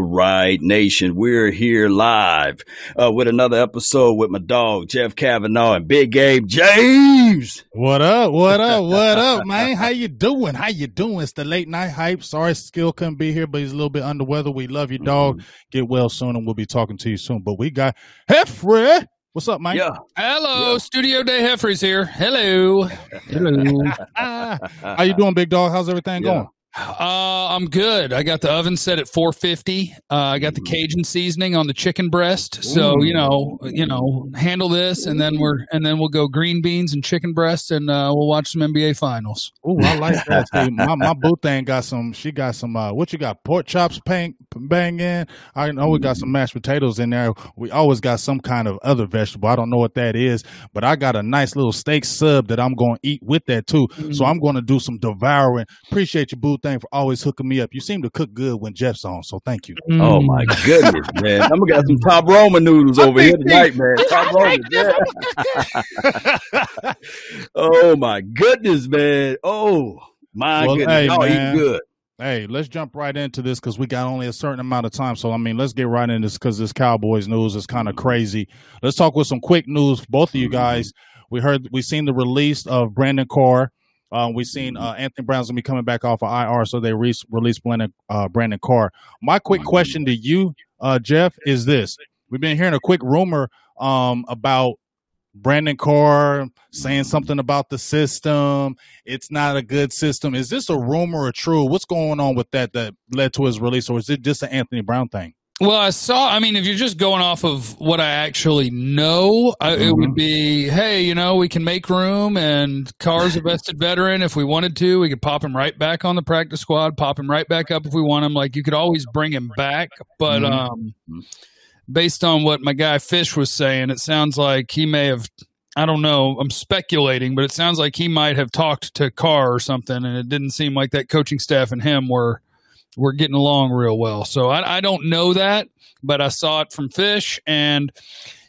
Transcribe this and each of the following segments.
All right, nation, we're here live uh, with another episode with my dog Jeff Cavanaugh and Big Game James. What up? What up? What up, man? How you doing? How you doing? It's the late night hype. Sorry, Skill couldn't be here, but he's a little bit under weather. We love you, dog. Mm-hmm. Get well soon, and we'll be talking to you soon. But we got Heffrey. What's up, man? Yeah, Hello, Studio Day Heffrey's here. Hello. Hello. How you doing, big dog? How's everything Yeah. going? Uh, I'm good. I got the oven set at 450. Uh, I got the Cajun seasoning on the chicken breast. So you know, you know, handle this, and then we're and then we'll go green beans and chicken breast, and uh, we'll watch some NBA finals. Oh, I like that. My my boo thing got some. She got some. Uh, what you got? Pork chops, bang, bang in. I know we got some mashed potatoes in there. We always got some kind of other vegetable. I don't know what that is, but I got a nice little steak sub that I'm going to eat with that too. So I'm going to do some devouring. Appreciate you, boo thing, for always hooking me up. You seem to cook good when Jeff's on, so thank you. Oh my goodness, man! I'm gonna got some top Ramen noodles over here tonight, man. Top Ramen, yeah. oh my goodness, man! Oh my Well, goodness, hey, y'all man. eat good. Hey, let's jump right into this because we got only a certain amount of time. So I mean, let's get right into this because this Cowboys news is kind of crazy. Let's talk with some quick news. Both of you mm-hmm. guys, we heard we seen the release of Brandon Carr. Uh, we seen uh, Anthony Brown's gonna be coming back off of IR, so they re- released Brandon uh, Brandon Carr. My quick question to you, uh, Jeff, is this: We've been hearing a quick rumor um, about Brandon Carr saying something about the system. It's not a good system. Is this a rumor or true? What's going on with that that led to his release, or is it just an Anthony Brown thing? Well, I saw. I mean, if you're just going off of what I actually know, I, it would be, hey, you know, we can make room, and Carr's a vested veteran. If we wanted to, we could pop him right back on the practice squad, pop him right back up if we want him. Like you could always bring him back, but Mhm. um, based on what my guy Fish was saying, it sounds like he may have. I don't know. I'm speculating, but it sounds like he might have talked to Carr or something, and it didn't seem like that coaching staff and him were were getting along real well. So I, I don't know that, but I saw it from Fish, and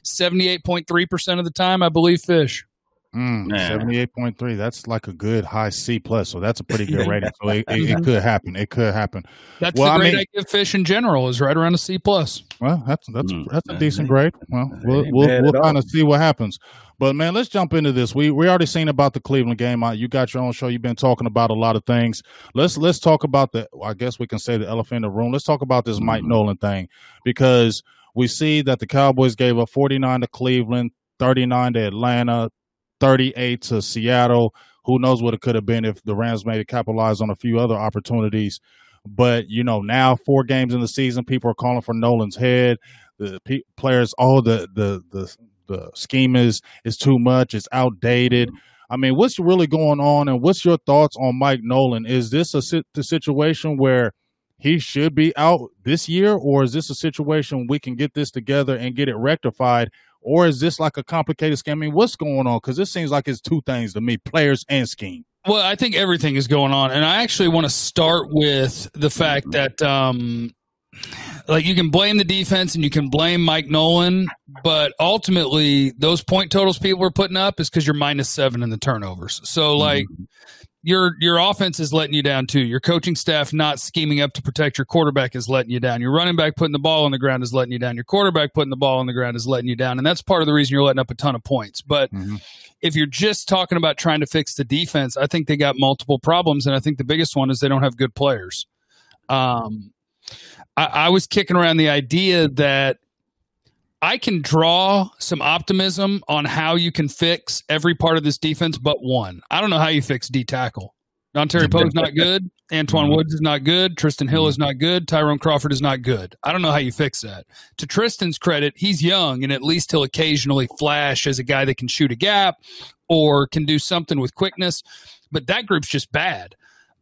78.3% of the time, I believe Fish. Mm, Nah. Seventy-eight point three. That's like a good high C plus. So that's a pretty good rating. So it, it, it could happen. It could happen. That's Well, I the grade I, mean- give Fish in general is right around a C plus. Well, that's that's Mm. that's a decent grade. Well, we'll we'll, we'll kind of see what happens. But man, let's jump into this. We we already seen about the Cleveland game. You got your own show. You've been talking about a lot of things. Let's let's talk about the. I guess we can say the elephant in the room. Let's talk about this Mike Mhm. Nolan thing because we see that the Cowboys gave up forty nine to Cleveland, thirty nine to Atlanta, thirty eight to Seattle. Who knows what it could have been if the Rams maybe capitalized on a few other opportunities. But you know, now four games in the season, people are calling for Nolan's head. The pe- players, all the the the the scheme is is too much. It's outdated. I mean, what's really going on, and what's your thoughts on Mike Nolan? Is this a the situation where he should be out this year, or is this a situation we can get this together and get it rectified, or is this like a complicated scheme? I mean, what's going on? Because it seems like it's two things to me: players and scheme. Well, I think everything is going on, and I actually want to start with the fact that, um, like, you can blame the defense and you can blame Mike Nolan, but ultimately, those point totals people are putting up is because you're minus seven in the turnovers. So, like, your your offense is letting you down too. Your coaching staff not scheming up to protect your quarterback is letting you down. Your running back putting the ball on the ground is letting you down. Your quarterback putting the ball on the ground is letting you down, and that's part of the reason you're letting up a ton of points. But Mhm. if you're just talking about trying to fix the defense, I think they got multiple problems, and I think the biggest one is they don't have good players. Um, I, I was kicking around the idea that I can draw some optimism on how you can fix every part of this defense but one. I don't know how you fix D tackle. Dontari Poe's not good. Antoine Mhm. Woods is not good. Trysten Hill is not good. Tyrone Crawford is not good. I don't know how you fix that. To Trysten's credit, he's young and at least he'll occasionally flash as a guy that can shoot a gap or can do something with quickness. But that group's just bad.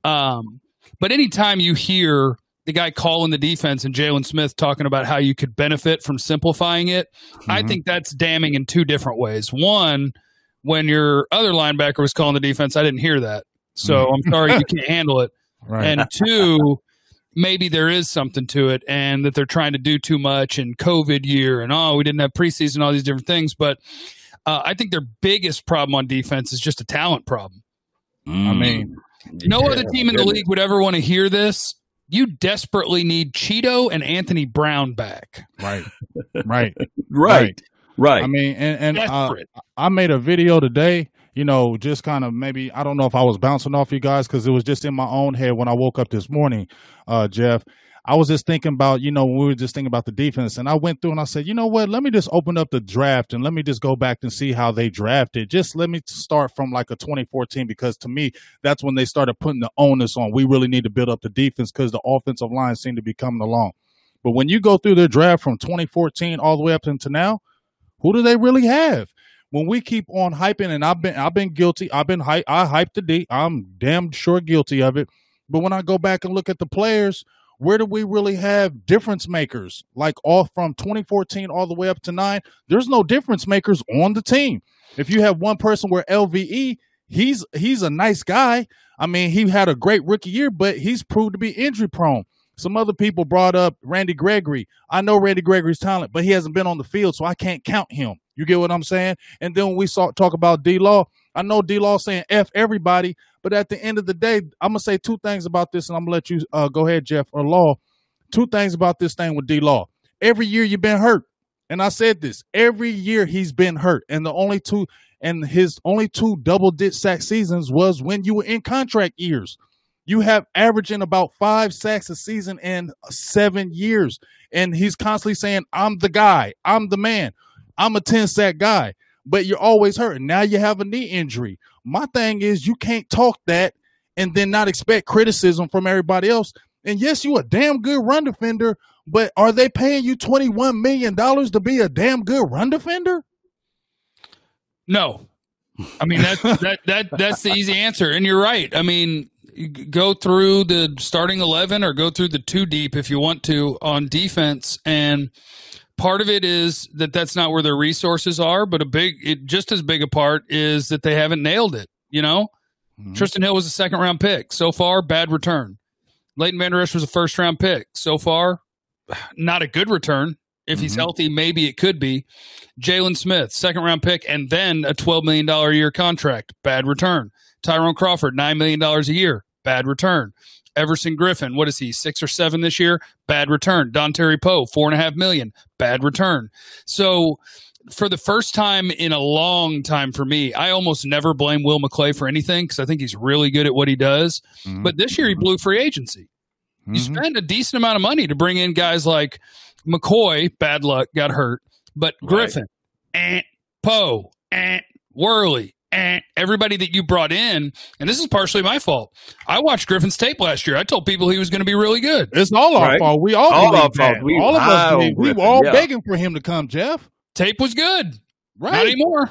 Um, but anytime you hear the guy calling the defense and Jaylon Smith talking about how you could benefit from simplifying it, I Mhm. think that's damning in two different ways. One, when your other linebacker was calling the defense, I didn't hear that. So I'm sorry you can't handle it. Right. And two, maybe there is something to it and that they're trying to do too much in COVID year and oh, we didn't have preseason, all these different things. But uh, I think their biggest problem on defense is just a talent problem. I mean, No Yeah, other team in the league would ever want to hear this, You desperately need Chido and Anthony Brown back. Right. Right. right. Right. I mean, and, and uh, I made a video today, you know, just kind of maybe, I don't know if I was bouncing off you guys because it was just in my own head when I woke up this morning, uh, Jeff. I was just thinking about, you know, we were just thinking about the defense, and I went through and I said, you know what? Let me just open up the draft and let me just go back and see how they drafted. Just let me start from like a 2014 because to me, that's when they started putting the onus on. We really need to build up the defense because the offensive line seemed to be coming along. But when you go through their draft from 2014 all the way up into now, who do they really have? When we keep on hyping, and I've been I've been guilty. I've been hype. I hyped the D. I'm damn sure guilty of it. But when I go back and look at the players, where do we really have difference makers? Like all from 2014 all the way up to nine, there's no difference makers on the team. If you have one person where LVE, he's he's a nice guy. I mean, he had a great rookie year, but he's proved to be injury prone. Some other people brought up Randy Gregory. I know Randy Gregory's talent, but he hasn't been on the field, so I can't count him. You get what I'm saying? And then when we saw, talk about D Law, I know D Law saying F everybody, but at the end of the day, I'm gonna say two things about this, and I'm gonna let you uh, go ahead, Jeff or Law. Two things about this thing with D Law. Every year you've been hurt, and I said this every year he's been hurt, and the only two and his only two double digit sack seasons was when you were in contract years. You have averaging about five sacks a season in seven years. And he's constantly saying, I'm the guy, I'm the man, I'm a 10 sack guy. But you're always hurt. Now you have a knee injury. My thing is, you can't talk that and then not expect criticism from everybody else. And yes, you a damn good run defender, but are they paying you $21 million to be a damn good run defender? No. I mean that that that that's the easy answer. And you're right. I mean, go through the starting 11 or go through the two deep if you want to on defense and part of it is that that's not where their resources are but a big it, just as big a part is that they haven't nailed it you know? Mm-hmm. trysten hill was a second round pick. So far bad return. Leighton vander esch was a first round pick. So far not a good return. If mm-hmm. he's healthy maybe it could be. Jaylon smith second round pick and then a $12 million a year contract. Bad return. Tyrone crawford $9 million a year. Bad return. Everson Griffen, what is he, six or seven this year? Bad return. Dontari Poe, four and a half million, bad return. So for the first time in a long time for me, I almost never blame Will McClay for anything because I think he's really good at what he does. Mm-hmm. But this year he blew free agency. Mm-hmm. You spent a decent amount of money to bring in guys like McCoy, bad luck, got hurt, but Griffen, right. eh, Poe, eh, Worley, and everybody that you brought in, and this is partially my fault. I watched Griffen's tape last year. I told people he was going to be really good. It's all our right? fault. We all, all our fault. We, all of us, we were all yeah. begging for him to come. Jeff, tape was good. Right, not anymore.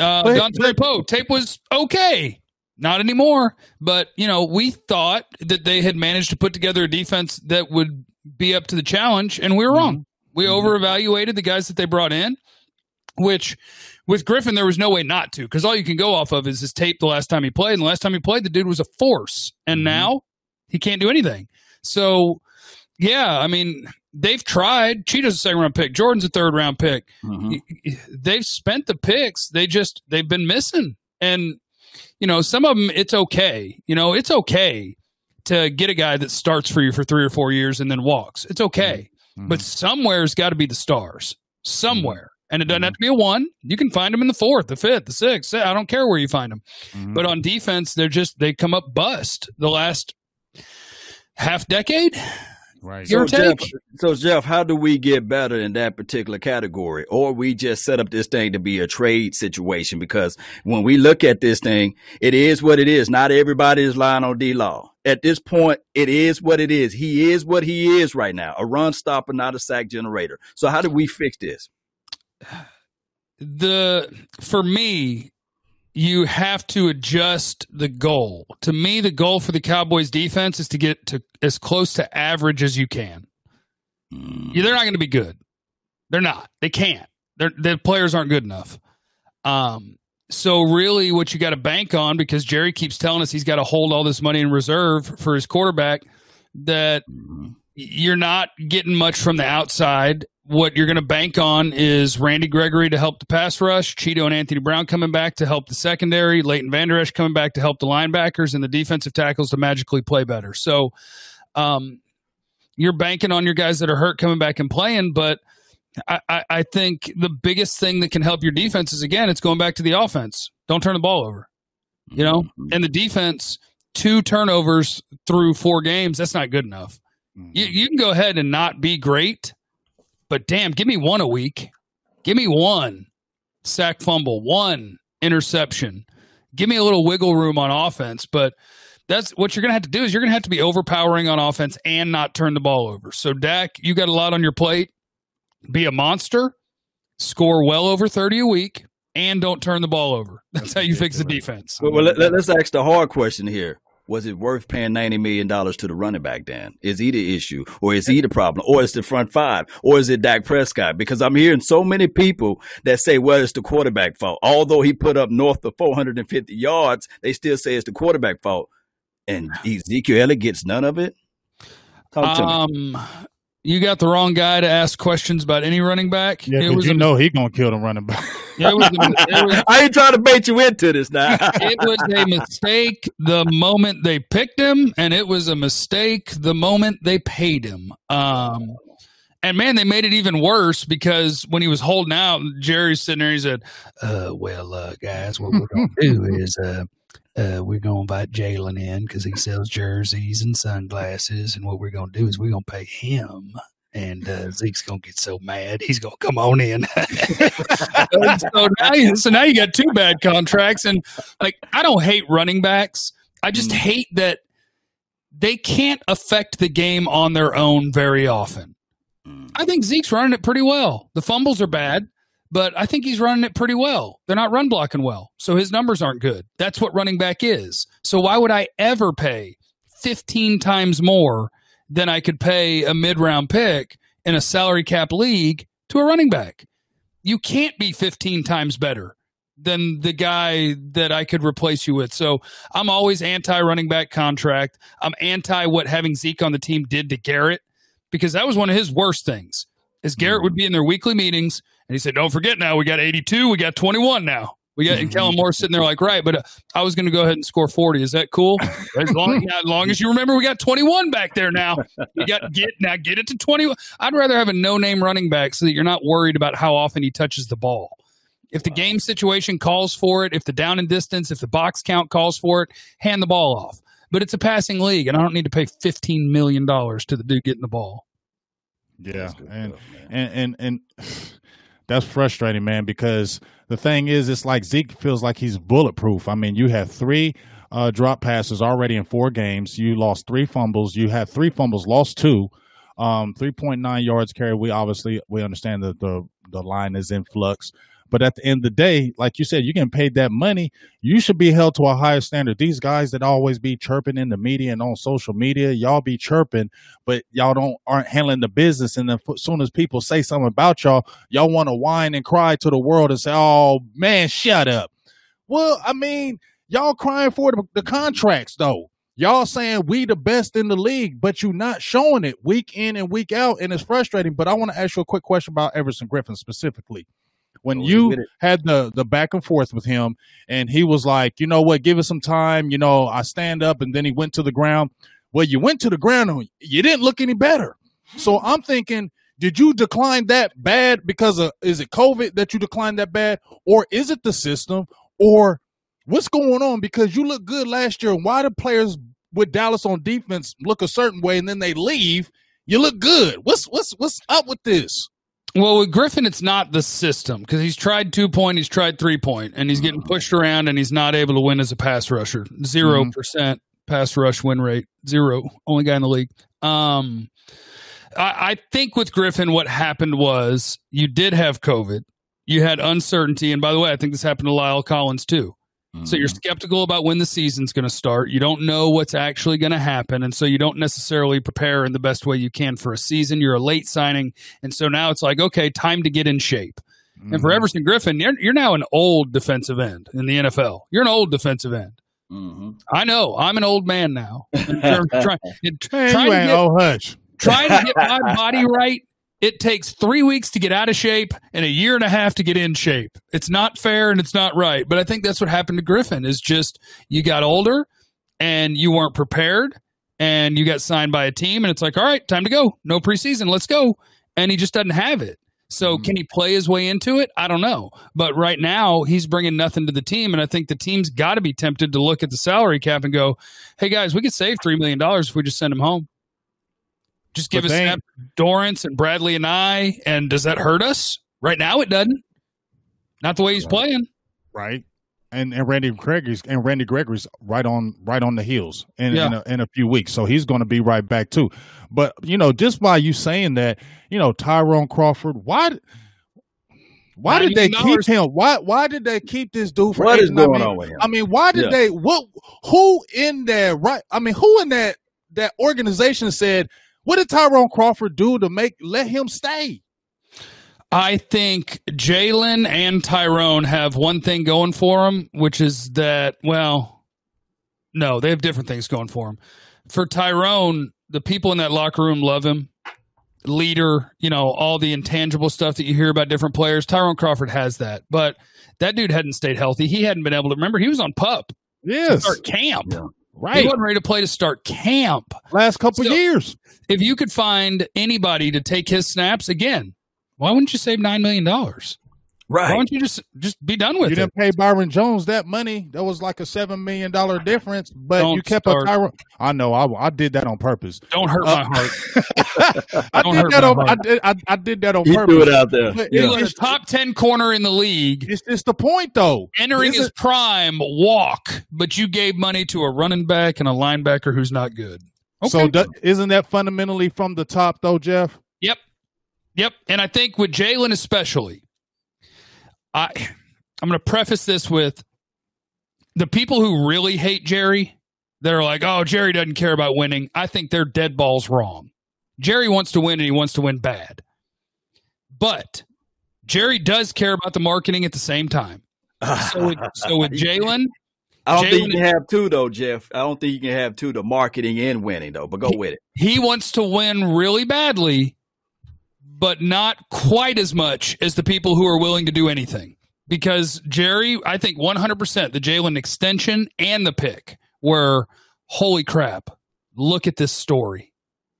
Uh, Dontari Poe, tape was okay. Not anymore. But you know, we thought that they had managed to put together a defense that would be up to the challenge, and we were wrong. Mm-hmm. We mm-hmm. over evaluated the guys that they brought in, which with Griffen, there was no way not to because all you can go off of is his tape the last time he played. And the last time he played, the dude was a force. And mm-hmm. now he can't do anything. So, yeah, I mean, they've tried. Chido's a second round pick. Jordan's a third round pick. Mm-hmm. They've spent the picks. They just, they've been missing. And, you know, some of them, it's okay. You know, it's okay to get a guy that starts for you for three or four years and then walks. It's okay. Mm-hmm. But somewhere's got to be the stars. Somewhere. And it doesn't have mm-hmm. to be a one. You can find them in the fourth, the fifth, the sixth. I don't care where you find them. Mm-hmm. But on defense, they're just they come up bust the last half decade. Right. So Jeff, so Jeff, how do we get better in that particular category? Or we just set up this thing to be a trade situation? Because when we look at this thing, it is what it is. Not everybody is lying on D Law. At this point, it is what it is. He is what he is right now. A run stopper, not a sack generator. So how do we fix this? The for me you have to adjust the goal. To me, the goal for the Cowboys defense is to get to as close to average as you can. Mm. Yeah, they're not going to be good. They're not. They can't. They're, the players aren't good enough. Um, so really, what you got to bank on because Jerry keeps telling us he's got to hold all this money in reserve for his quarterback. That mm-hmm. you're not getting much from the outside, what you're going to bank on is Randy Gregory to help the pass rush, Chido and Anthony Brown coming back to help the secondary, Leighton Vander Esch coming back to help the linebackers, and the defensive tackles to magically play better. So, um, you're banking on your guys that are hurt coming back and playing, but I, I, I think the biggest thing that can help your defense is again, it's going back to the offense. Don't turn the ball over. You know, mm-hmm. and the defense, two turnovers through four games, that's not good enough. Mm-hmm. You, you can go ahead and not be great, but damn, give me one a week. Give me one sack fumble, one interception. Give me a little wiggle room on offense, but that's what you're going to have to do is you're going to have to be overpowering on offense and not turn the ball over. So Dak, you got a lot on your plate. Be a monster, score well over 30 a week, and don't turn the ball over. That's, That's how you fix the defense. Well, well let, us ask the hard question here. Was it worth paying ninety million dollars to the running back? Dan, is he the issue, or is he the problem, or is it the front five, or is it Dak Prescott? Because I'm hearing so many people that say, "Well, it's the quarterback fault." Although he put up north of 450 yards, they still say it's the quarterback fault, and Ezekiel Elliott gets none of it. Talk to um, me you got the wrong guy to ask questions about any running back. Yeah, because you a, know he gonna kill them running back. It was, a, it was, I ain't trying to bait you into this now. it was a mistake the moment they picked him, and it was a mistake the moment they paid him. Um, and man, they made it even worse because when he was holding out, Jerry's sitting there. He said, uh, "Well, uh, guys, what we're gonna do is." Uh, uh, we're going to invite Jaylon in because he sells jerseys and sunglasses. And what we're going to do is we're going to pay him. And uh, Zeke's going to get so mad. He's going to come on in. so, now you, so now you got two bad contracts. And like, I don't hate running backs. I just mm. hate that they can't affect the game on their own very often. Mm. I think Zeke's running it pretty well. The fumbles are bad but I think he's running it pretty well. They're not run blocking well, so his numbers aren't good. That's what running back is. So why would I ever pay 15 times more than I could pay a mid round pick in a salary cap league to a running back? You can't be 15 times better than the guy that I could replace you with. So I'm always anti running back contract. I'm anti what having Zeke on the team did to Garrett because that was one of his worst things. Is Garrett hmm. would be in their weekly meetings and he said, "Don't forget now, we got 82, we got 21 now." We got and. Kellen Moore sitting there like, right, but uh, I was going to go ahead and score 40. Is that cool? As long, as long as you remember, we got 21 back there now. You got get now get it to 21. I'd rather have a no name running back so that you're not worried about how often he touches the ball. If the game situation calls for it, if the down and distance, if the box count calls for it, hand the ball off. But it's a passing league, and I don't need to pay $15 million to the dude getting the ball. Yeah, and, and, and and that's frustrating, man, because the thing is, it's like Zeke feels like he's bulletproof. I mean, you have three uh, drop passes already in four games. You lost three fumbles. You had three fumbles, lost two. Um, 3.9 yards carry. We obviously we understand that the the line is in flux. But at the end of the day, like you said, you getting paid that money. You should be held to a higher standard. These guys that always be chirping in the media and on social media, y'all be chirping, but y'all don't aren't handling the business. And then as soon as people say something about y'all, y'all want to whine and cry to the world and say, "Oh man, shut up." Well, I mean, y'all crying for the, the contracts though. Y'all saying we the best in the league, but you not showing it week in and week out, and it's frustrating. But I want to ask you a quick question about Everson Griffen specifically when oh, you had the the back and forth with him and he was like you know what? Give us some time. You know i stand up and then he went to the ground. Well you went to the ground and you didn't look any better. So i'm thinking did you decline that bad because of is it covid that you declined that bad or is it the system or what's going on? Because you look good last year. And why do players with dallas on defense look a certain way and then they leave? You look good. What's what's what's up with this well, with Griffen, it's not the system because he's tried two point, he's tried three point, and he's getting mm-hmm. pushed around, and he's not able to win as a pass rusher. 0 mm-hmm. percent pass rush win rate, zero, only guy in the league. Um, I, I think with Griffen, what happened was you did have COVID, you had uncertainty, and by the way, I think this happened to Lyle Collins too. Mm-hmm. So you're mm-hmm. skeptical about when the season's going to start. You don't know what's actually going to happen. And so you don't necessarily prepare in the best way you can for a season. You're a late signing. And so now it's like, okay, time to get in shape. Mm-hmm. And for mm-hmm. Everson Griffen, you're, you're now an old defensive end in the NFL. You're an old defensive end. Mm-hmm. I know. I'm an old man now. trying, trying, trying, to get, oh, hush. trying to get my body right it takes three weeks to get out of shape and a year and a half to get in shape. It's not fair and it's not right. But I think that's what happened to Griffen is just you got older and you weren't prepared and you got signed by a team, and it's like, all right, time to go. No preseason, let's go. And he just doesn't have it. So mm-hmm. can he play his way into it? I don't know. But right now, he's bringing nothing to the team. And I think the team's got to be tempted to look at the salary cap and go, hey, guys, we could save $3 million if we just send him home. Just give but us Dorrance and Bradley and I. And does that hurt us? Right now, it doesn't. Not the way he's playing. Right and and Randy Gregory's and Randy Gregory's right on right on the heels in yeah. in, a, in, a, few weeks, so he's going to be right back too. But you know, just by you saying that, you know, Tyrone Crawford, why? Why did they keep him? Why why did they keep this dude for? What is going I mean, on with him? I mean, why did yeah. they? What? Who in there? Right? I mean, who in that that organization said? What did Tyrone Crawford do to make let him stay? I think Jaylon and Tyrone have one thing going for them, which is that, well, no, they have different things going for them. For Tyrone, the people in that locker room love him. Leader, you know, all the intangible stuff that you hear about different players. Tyrone Crawford has that. But that dude hadn't stayed healthy. He hadn't been able to remember, he was on pup. Yes. start camp. Yeah. Right. He wasn't ready to play to start camp. Last couple so, years. If you could find anybody to take his snaps, again, why wouldn't you save nine million dollars? Right. Why don't you just just be done with you it? You didn't pay Byron Jones that money. That was like a seven million dollar difference, but don't you kept start. a Tyrone. I know. I, I did that on purpose. Don't hurt uh, my heart. I don't did that on. I did. I, I, did that on he purpose. Threw it out there. But yeah. He was a top ten corner in the league. It's just the point, though. Entering his prime, walk, but you gave money to a running back and a linebacker who's not good. Okay. So do, isn't that fundamentally from the top, though, Jeff? Yep. Yep. And I think with Jaylon especially, I I'm going to preface this with the people who really hate Jerry. They're like, oh, Jerry doesn't care about winning. I think they're dead balls wrong. Jerry wants to win and he wants to win bad. But Jerry does care about the marketing at the same time. So with, so with Jaylon, I don't Jaylon, think you can have two though, Jeff. I don't think you can have two: the marketing and winning though. But go he, with it. He wants to win really badly, but not quite as much as the people who are willing to do anything. Because Jerry, I think 100% the Jaylon extension and the pick were holy crap, look at this story.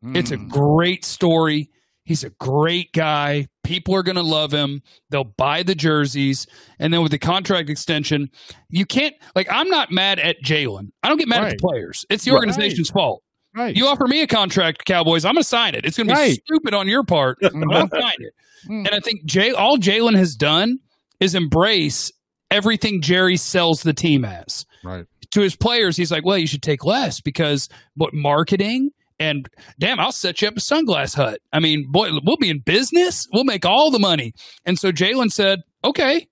Mm. It's a great story. He's a great guy. People are going to love him. They'll buy the jerseys. And then with the contract extension, you can't, like, I'm not mad at Jaylon. I don't get mad right. at the players. It's the organization's right. fault. Right. You offer me a contract, Cowboys, I'm going to sign it. It's going to be right. stupid on your part, I'll sign it. Hmm. And I think Jay, all Jaylon has done is embrace everything Jerry sells the team as. Right. To his players, he's like, well, you should take less because what marketing and damn, I'll set you up a sunglass hut. I mean, boy, we'll be in business. We'll make all the money. And so Jaylon said, okay.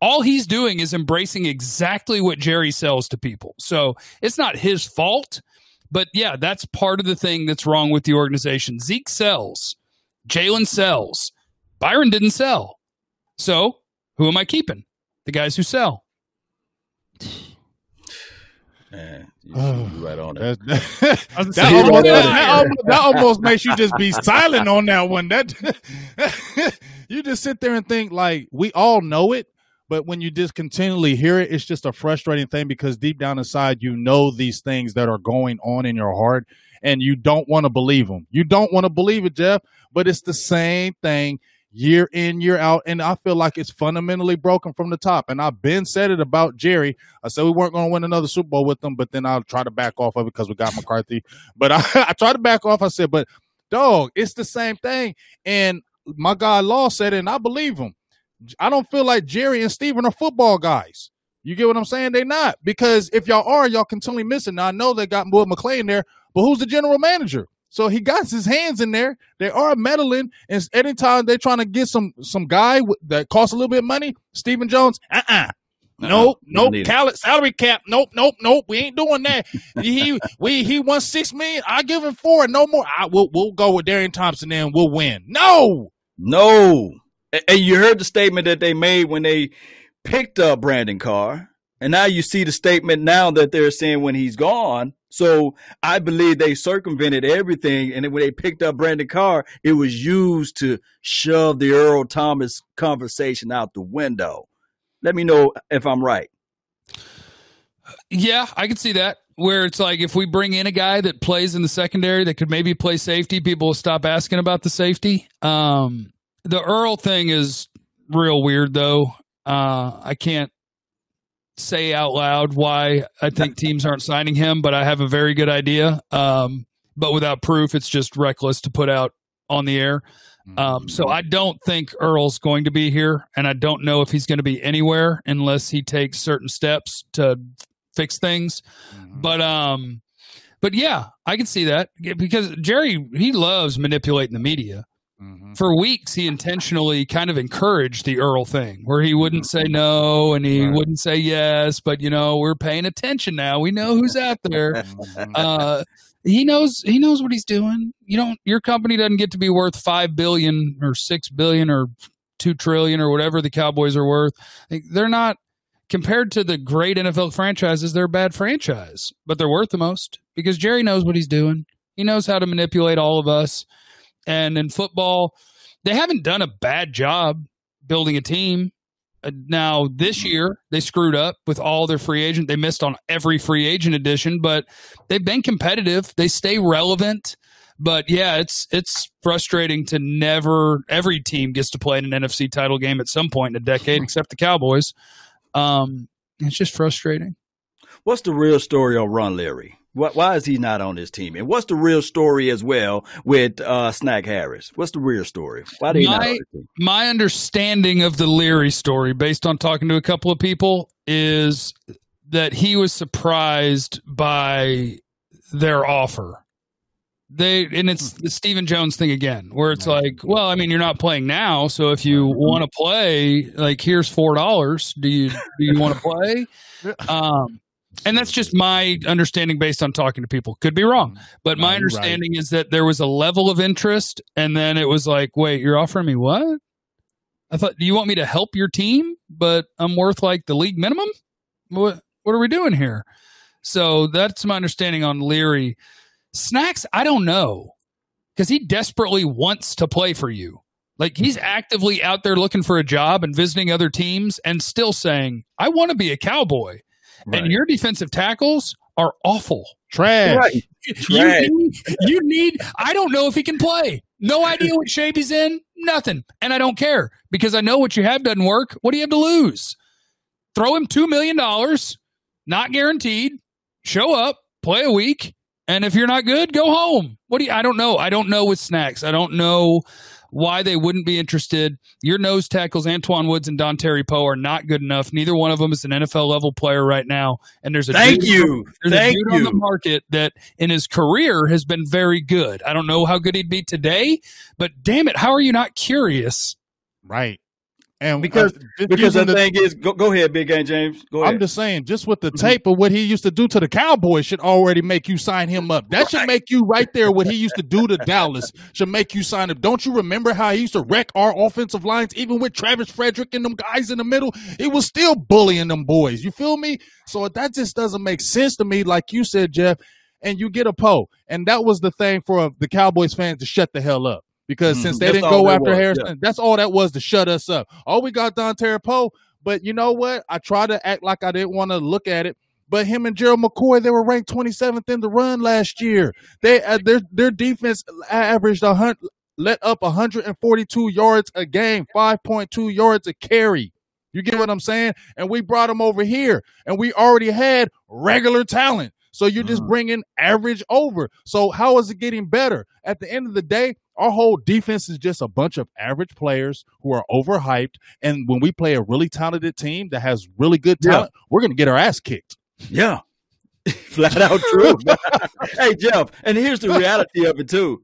All he's doing is embracing exactly what Jerry sells to people. So it's not his fault but yeah, that's part of the thing that's wrong with the organization. Zeke sells, Jaylon sells, Byron didn't sell. So who am I keeping? The guys who sell. Man, oh, right on it. that, almost, that, almost, that almost makes you just be silent on that one. That you just sit there and think like we all know it, but when you just continually hear it, it's just a frustrating thing because deep down inside, you know these things that are going on in your heart and you don't want to believe them. You don't want to believe it, Jeff, but it's the same thing year in, year out. And I feel like it's fundamentally broken from the top. And I've been said it about Jerry. I said we weren't going to win another Super Bowl with them, but then I'll try to back off of it because we got McCarthy. But I, I tried to back off. I said, but dog, it's the same thing. And my guy Law said it, and I believe him. I don't feel like Jerry and Stephen are football guys. You get what I'm saying? They not because if y'all are, y'all continually missing. Now I know they got Will McClay there, but who's the general manager? So he got his hands in there. They are meddling, and anytime they're trying to get some some guy that costs a little bit of money, Stephen Jones, uh uh-uh. uh Nope, nope. Cal- salary cap. Nope, nope, nope. We ain't doing that. he we he won six million. I give him four. No more. I will we'll go with Darian Thompson and we'll win. No, no. And you heard the statement that they made when they picked up Brandon Carr. And now you see the statement now that they're saying when he's gone. So I believe they circumvented everything. And when they picked up Brandon Carr, it was used to shove the Earl Thomas conversation out the window. Let me know if I'm right. Yeah, I can see that. where it's like if we bring in a guy that plays in the secondary that could maybe play safety, people will stop asking about the safety. Um, the Earl thing is real weird, though. Uh, I can't say out loud why I think teams aren't signing him, but I have a very good idea. Um, but without proof, it's just reckless to put out on the air. Um, so I don't think Earl's going to be here, and I don't know if he's going to be anywhere unless he takes certain steps to fix things. Mm-hmm. But um, but yeah, I can see that because Jerry he loves manipulating the media. Mm-hmm. For weeks, he intentionally kind of encouraged the Earl thing, where he wouldn't say mm-hmm. no and he right. wouldn't say yes, but you know we're paying attention now. We know who's out there. Mm-hmm. uh, he knows he knows what he's doing. You don't your company doesn't get to be worth five billion or six billion or two trillion or whatever the Cowboys are worth. They're not compared to the great NFL franchises, they're a bad franchise, but they're worth the most because Jerry knows what he's doing. He knows how to manipulate all of us. And in football, they haven't done a bad job building a team. Uh, now this year they screwed up with all their free agent. They missed on every free agent edition, but they've been competitive. They stay relevant. But yeah, it's it's frustrating to never every team gets to play in an NFC title game at some point in a decade, except the Cowboys. Um, it's just frustrating. What's the real story on Ron Leary? Why is he not on this team? And what's the real story as well with uh, Snack Harris? What's the real story? Why do my, My understanding of the Leary story, based on talking to a couple of people, is that he was surprised by their offer. They and it's the Stephen Jones thing again, where it's like, well, I mean, you're not playing now, so if you want to play, like, here's four dollars. Do you do you want to play? Um, and that's just my understanding based on talking to people. Could be wrong, but my understanding right. is that there was a level of interest, and then it was like, wait, you're offering me what? I thought, do you want me to help your team, but I'm worth like the league minimum? What What are we doing here? So that's my understanding on Leary. Snacks, I don't know, because he desperately wants to play for you. Like he's mm-hmm. actively out there looking for a job and visiting other teams, and still saying, "I want to be a cowboy." Right. And your defensive tackles are awful. Trash. Right. Trash. You, need, you need, I don't know if he can play. No idea what shape he's in. Nothing. And I don't care because I know what you have doesn't work. What do you have to lose? Throw him $2 million, not guaranteed. Show up, play a week. And if you're not good, go home. What do you, I don't know. I don't know with snacks. I don't know why they wouldn't be interested. Your nose tackles, Antwaun Woods and Dontari Poe, are not good enough. Neither one of them is an NFL level player right now. And there's a thank dude, you, there's thank a dude you. on the market that in his career has been very good. I don't know how good he'd be today, but damn it, how are you not curious? Right. And because uh, because the, the, thing is, go, go ahead, Big Game James. Go ahead. I'm just saying, just with the mm-hmm. tape of what he used to do to the Cowboys should already make you sign him up. That right. should make you right there. What he used to do to Dallas should make you sign up. Don't you remember how he used to wreck our offensive lines, even with Travis Frederick and them guys in the middle? It was still bullying them boys. You feel me? So that just doesn't make sense to me. Like you said, Jeff, and you get a Poe, and that was the thing for the Cowboys fans to shut the hell up because mm, since they didn't go after was, Harrison, yeah. that's all that was to shut us up. All we got Dontari Poe, but you know what? I tried to act like I didn't want to look at it. But him and Gerald McCoy, they were ranked 27th in the run last year. They uh, their their defense averaged a hundred, let up 142 yards a game, 5.2 yards a carry. You get what I'm saying? And we brought them over here, and we already had regular talent. So you're just mm. bringing average over. So how is it getting better? At the end of the day, our whole defense is just a bunch of average players who are overhyped. And when we play a really talented team that has really good talent, yeah. we're going to get our ass kicked. Yeah. Flat out true. hey, Jeff, and here's the reality of it, too.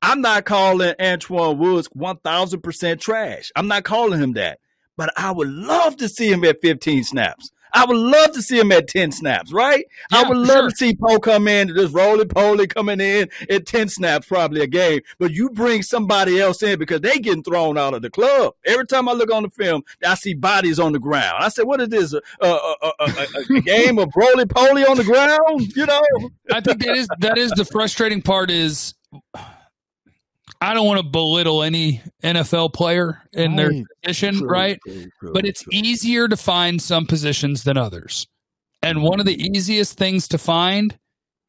I'm not calling Antwaun Woods 1000% trash. I'm not calling him that. But I would love to see him at 15 snaps. I would love to see him at 10 snaps, right? Yeah, I would love sure. to see Poe come in, just roly poly coming in at 10 snaps, probably a game. But you bring somebody else in because they getting thrown out of the club. Every time I look on the film, I see bodies on the ground. I said, what is this? A, a, a, a game of roly poly on the ground? You know? I think that is that is the frustrating part is I don't want to belittle any NFL player in their position, true, right? True, true, but it's easier to find some positions than others. And one of the easiest things to find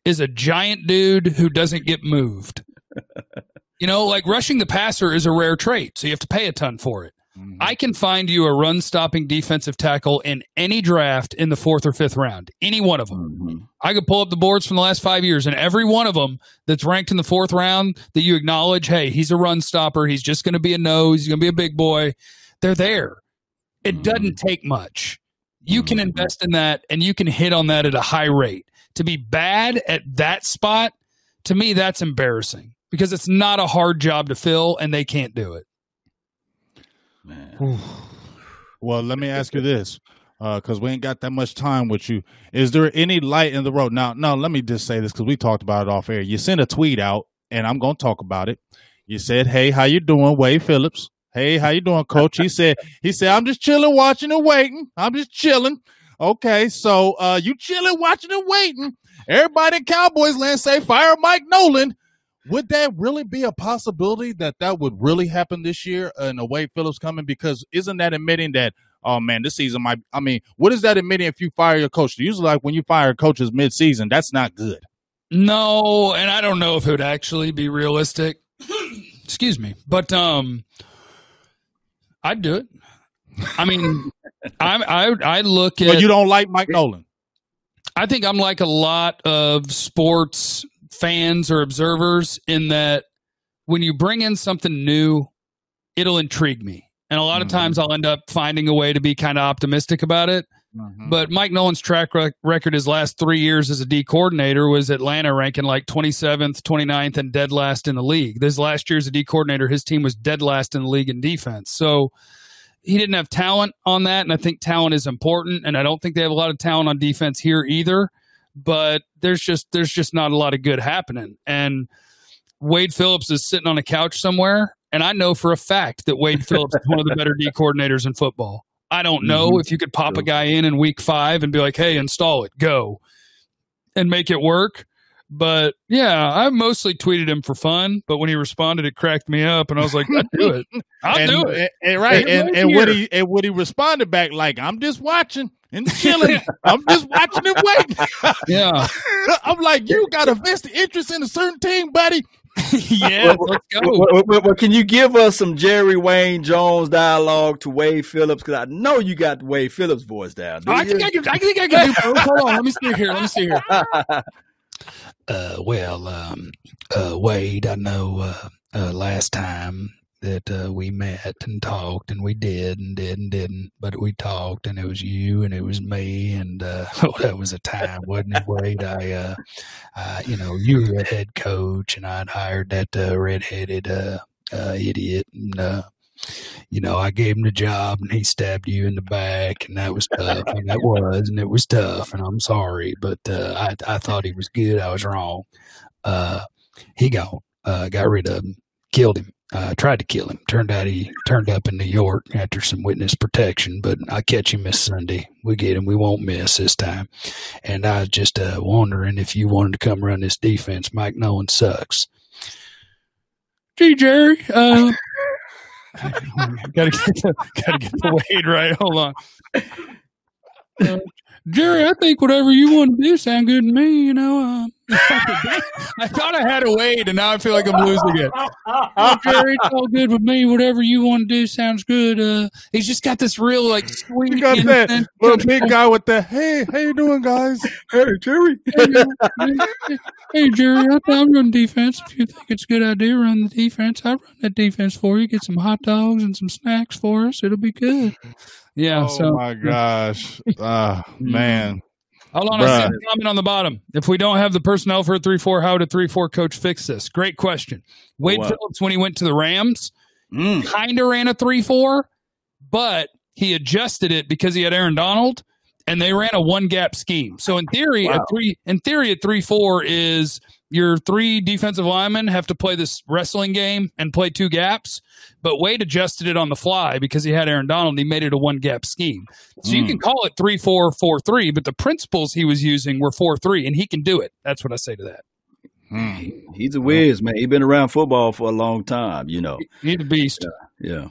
is a giant dude who doesn't get moved. you know, like rushing the passer is a rare trait, so you have to pay a ton for it. Mm-hmm. I can find you a run stopping defensive tackle in any draft in the fourth or fifth round, any one of them. Mm-hmm. I could pull up the boards from the last five years, and every one of them that's ranked in the fourth round that you acknowledge, hey, he's a run stopper. He's just going to be a nose. He's going to be a big boy. They're there. It mm-hmm. doesn't take much. You can mm-hmm. invest in that, and you can hit on that at a high rate. To be bad at that spot, to me, that's embarrassing because it's not a hard job to fill, and they can't do it. Man. well, let me ask you this, because uh, we ain't got that much time with you. Is there any light in the road? Now, now, let me just say this because we talked about it off air. You sent a tweet out, and I'm going to talk about it. You said, "Hey, how you doing, Wade Phillips? Hey, how you doing, Coach?" He said, "He said I'm just chilling, watching and waiting. I'm just chilling." Okay, so uh, you chilling, watching and waiting. Everybody in Cowboys land say fire Mike Nolan. Would that really be a possibility that that would really happen this year in a Wade Phillips coming? Because isn't that admitting that, oh man, this season might, I mean, what is that admitting if you fire your coach? Usually, like when you fire coaches mid season, that's not good. No, and I don't know if it would actually be realistic. Excuse me. But um I'd do it. I mean, I I I look at. But you don't like Mike Nolan. I think I'm like a lot of sports fans or observers in that when you bring in something new, it'll intrigue me. And a lot of mm-hmm. times I'll end up finding a way to be kind of optimistic about it. Mm-hmm. But Mike Nolan's track rec- record his last three years as a D coordinator was Atlanta ranking like 27th, 29th, and dead last in the league. This last year as a D coordinator, his team was dead last in the league in defense. So he didn't have talent on that. And I think talent is important. And I don't think they have a lot of talent on defense here either but there's just there's just not a lot of good happening. And Wade Phillips is sitting on a couch somewhere, and I know for a fact that Wade Phillips is one of the better D coordinators in football. I don't know mm-hmm. if you could pop a guy in in week five and be like, "Hey, install it, go," and make it work. But yeah, I mostly tweeted him for fun. But when he responded, it cracked me up, and I was like, I'll do it, I'll and, do it." And, right, and, and, what he and what he responded back like, "I'm just watching." And chilling. I'm just watching and waiting. yeah. I'm like, you got a vested interest in a certain team, buddy. yeah, let's go. Well, well, well, can you give us some Jerry Wayne Jones dialogue to Wade Phillips? Because I know you got Wade Phillips voice down. I think I can. I think I can do both. Hold on, let me see here. Let me see here. Uh, well, um, uh, Wade, I know uh, uh, last time that uh, we met and talked and we did and did and didn't, but we talked and it was you and it was me and uh, oh, that was a time, wasn't it, Wade? I, uh, I, you know, you were a head coach and I'd hired that uh, redheaded uh, uh, idiot and. Uh, you know, I gave him the job and he stabbed you in the back, and that was tough. and that was, and it was tough. And I'm sorry, but uh, I I thought he was good. I was wrong. Uh, he got uh, got rid of him, killed him, uh, tried to kill him. Turned out he turned up in New York after some witness protection, but I catch him this Sunday. We get him. We won't miss this time. And I was just uh, wondering if you wanted to come run this defense. Mike Nolan sucks. Gee, Jerry. Uh, gotta get the, gotta get the weight right. Hold on. Uh, Jerry, I think whatever you want to do sound good to me. You know, uh, I thought I had a wait, and now I feel like I'm losing it. Oh, Jerry, it's all good with me. Whatever you want to do sounds good. Uh, he's just got this real like sweet. You got that little big guy with the hey, how you doing, guys? Hey, Jerry. hey, hey, Jerry, I, I'm running defense. If you think it's a good idea, run the defense. I run that defense for you. Get some hot dogs and some snacks for us. It'll be good. Yeah. Oh so, my gosh, uh, man. Hold on, Bruh. I see a comment on the bottom. If we don't have the personnel for a three four, how would a three four coach fix this? Great question. Wade what? Phillips, when he went to the Rams, mm. kind of ran a three four, but he adjusted it because he had Aaron Donald, and they ran a one gap scheme. So in theory, wow. a three in theory, a three four is your three defensive linemen have to play this wrestling game and play two gaps. But Wade adjusted it on the fly because he had Aaron Donald. And he made it a one gap scheme. So mm. you can call it three four four three, but the principles he was using were four three, and he can do it. That's what I say to that. Mm. He's a whiz, man. He's been around football for a long time. You know, he's a beast. Yeah. yeah.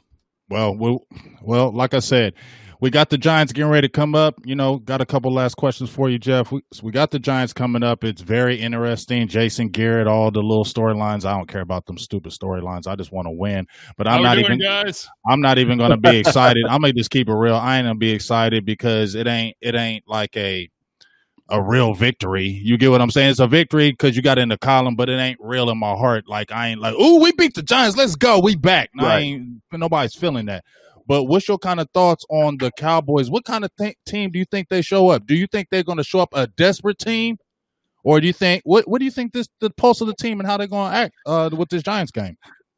Well, well, well. Like I said, we got the Giants getting ready to come up. You know, got a couple last questions for you, Jeff. We, we got the Giants coming up. It's very interesting. Jason Garrett, all the little storylines. I don't care about them stupid storylines. I just want to win. But I'm not even. Guys? I'm not even going to be excited. I'm gonna just keep it real. I ain't gonna be excited because it ain't. It ain't like a a real victory. You get what I'm saying? It's a victory because you got in the column, but it ain't real in my heart. Like I ain't like, oh, we beat the Giants. Let's go. We back. No, right. I ain't. Nobody's feeling that. But what's your kind of thoughts on the Cowboys? What kind of th- team do you think they show up? Do you think they're going to show up a desperate team, or do you think what What do you think this the pulse of the team and how they're going to act uh, with this Giants game?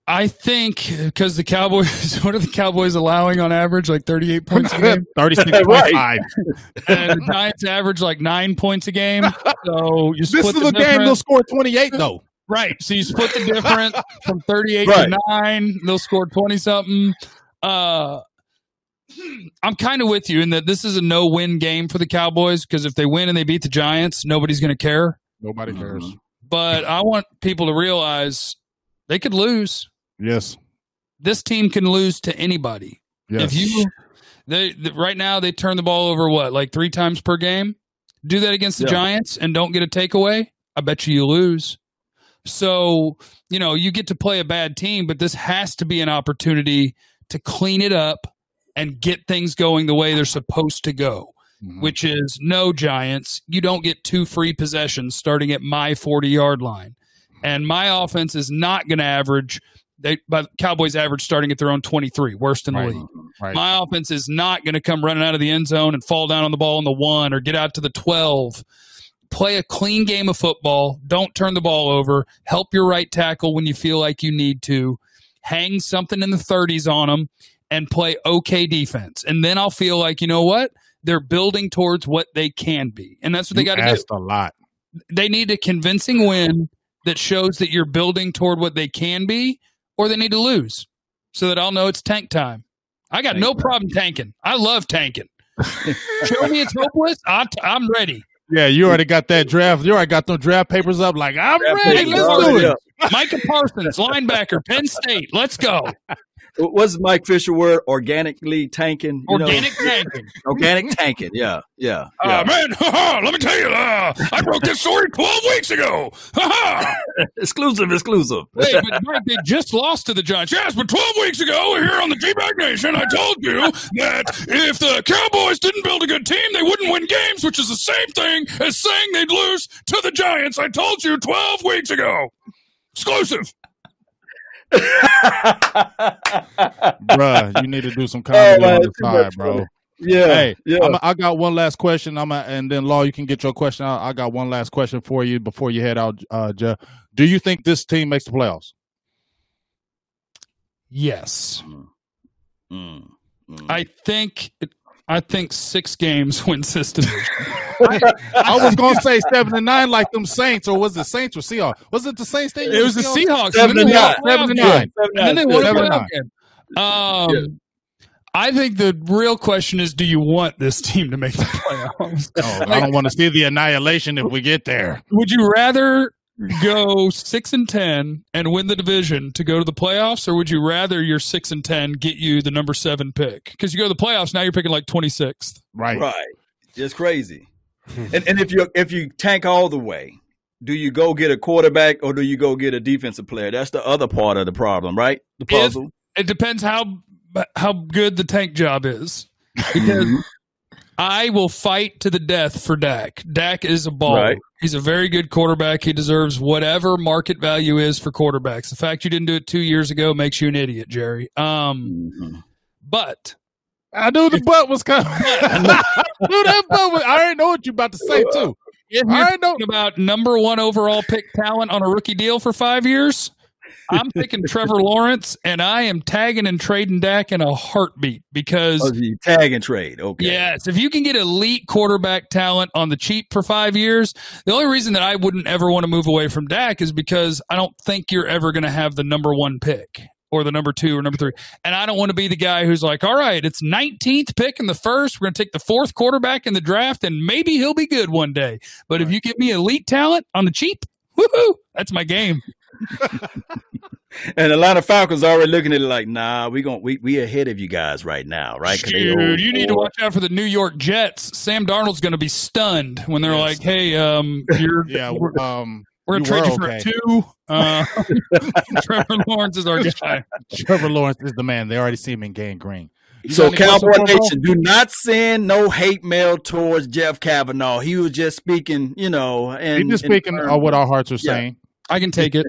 I think because the Cowboys, what are the Cowboys allowing on average? Like 38 points a game? 36.5. right. and the Giants average like nine points a game. So you split This is the a game they'll score 28, though. Right. So you split the difference from 38 right. to 9. They'll score 20 something. Uh, I'm kind of with you in that this is a no win game for the Cowboys because if they win and they beat the Giants, nobody's going to care. Nobody cares. Mm-hmm. But I want people to realize they could lose. Yes. This team can lose to anybody. Yes. If you they, right now they turn the ball over what like three times per game. Do that against the yeah. Giants and don't get a takeaway. I bet you you lose. So you know you get to play a bad team, but this has to be an opportunity to clean it up and get things going the way they're supposed to go. Mm-hmm. Which is no Giants. You don't get two free possessions starting at my 40 yard line. And my offense is not going to average they but Cowboys average starting at their own 23, worst in the right. league. Right. My offense is not going to come running out of the end zone and fall down on the ball in the one or get out to the 12. Play a clean game of football. Don't turn the ball over. Help your right tackle when you feel like you need to. Hang something in the 30s on them and play okay defense. And then I'll feel like, you know what? They're building towards what they can be. And that's what you they got to do. a lot. They need a convincing win that shows that you're building toward what they can be or they need to lose so that I'll know it's tank time. I got tank no time. problem tanking. I love tanking. Show me it's hopeless. I'm, ready. Yeah, you already got that draft. You already got those draft papers up. Like I'm draft ready. Let's do it. Micah Parsons, linebacker, Penn State. Let's go what's Mike Fisher word? Organically tanking. Organic know? tanking. Organic tanking. Yeah, yeah. Uh, yeah. man, let me tell you, uh, I broke this story twelve weeks ago. Ha-ha. exclusive, exclusive. Wait, but Mike, they just lost to the Giants. Yes, but twelve weeks ago here on the G-Bag Nation, I told you that if the Cowboys didn't build a good team, they wouldn't win games, which is the same thing as saying they'd lose to the Giants. I told you twelve weeks ago. Exclusive. Bruh, you need to do some comedy oh, on the side, bro. Yeah. Hey, yeah. I'm, I got one last question. I'm a, and then Law, you can get your question out. I got one last question for you before you head out, uh, Jeff. Do you think this team makes the playoffs? Yes. Mm. Mm. Mm. I think I think six games wins this division. I, I, was gonna say seven and nine like them Saints, or was it Saints or Seahawks? Was it the Saints? Thing? It was the Seahawks. Seven and nine. Seven and nine. And then they won a Um, yeah. I think the real question is, do you want this team to make the playoffs? Oh, like, I don't want to see the annihilation if we get there. Would you rather go six and ten and win the division to go to the playoffs, or would you rather your six and ten get you the number seven pick? Because you go to the playoffs now, you're picking like twenty sixth. Right, right. It's crazy. and and if you if you tank all the way, do you go get a quarterback or do you go get a defensive player? That's the other part of the problem, right? The puzzle. It, it depends how how good the tank job is. Because mm-hmm. I will fight to the death for Dak. Dak is a ball. Right. He's a very good quarterback. He deserves whatever market value is for quarterbacks. The fact you didn't do it two years ago makes you an idiot, Jerry. Um, mm-hmm. but I knew the butt was coming. I knew that butt was. I already know what you're about to say too. If you're talking about number one overall pick talent on a rookie deal for five years, I'm picking Trevor Lawrence, and I am tagging and trading Dak in a heartbeat because oh, tag and trade. Okay. Yes, if you can get elite quarterback talent on the cheap for five years, the only reason that I wouldn't ever want to move away from Dak is because I don't think you're ever going to have the number one pick or the number two or number three. And I don't want to be the guy who's like, all right, it's 19th pick in the first. We're going to take the fourth quarterback in the draft, and maybe he'll be good one day. But right. if you give me elite talent on the cheap, woohoo, that's my game. and Atlanta Falcons are already looking at it like, nah, we going we we ahead of you guys right now, right? Dude, you need to watch out for the New York Jets. Sam Darnold's going to be stunned when they're yes. like, "Hey, um, you're yeah, we're, um, we're gonna trade you for okay. two." Uh, Trevor Lawrence is our guy. Trevor Lawrence is the man. They already see him in Gang Green. You so Cowboy Nation, do not send no hate mail towards Jeff Cavanaugh. He was just speaking, you know, and he's just speaking of what our hearts are yeah. saying. I can take it.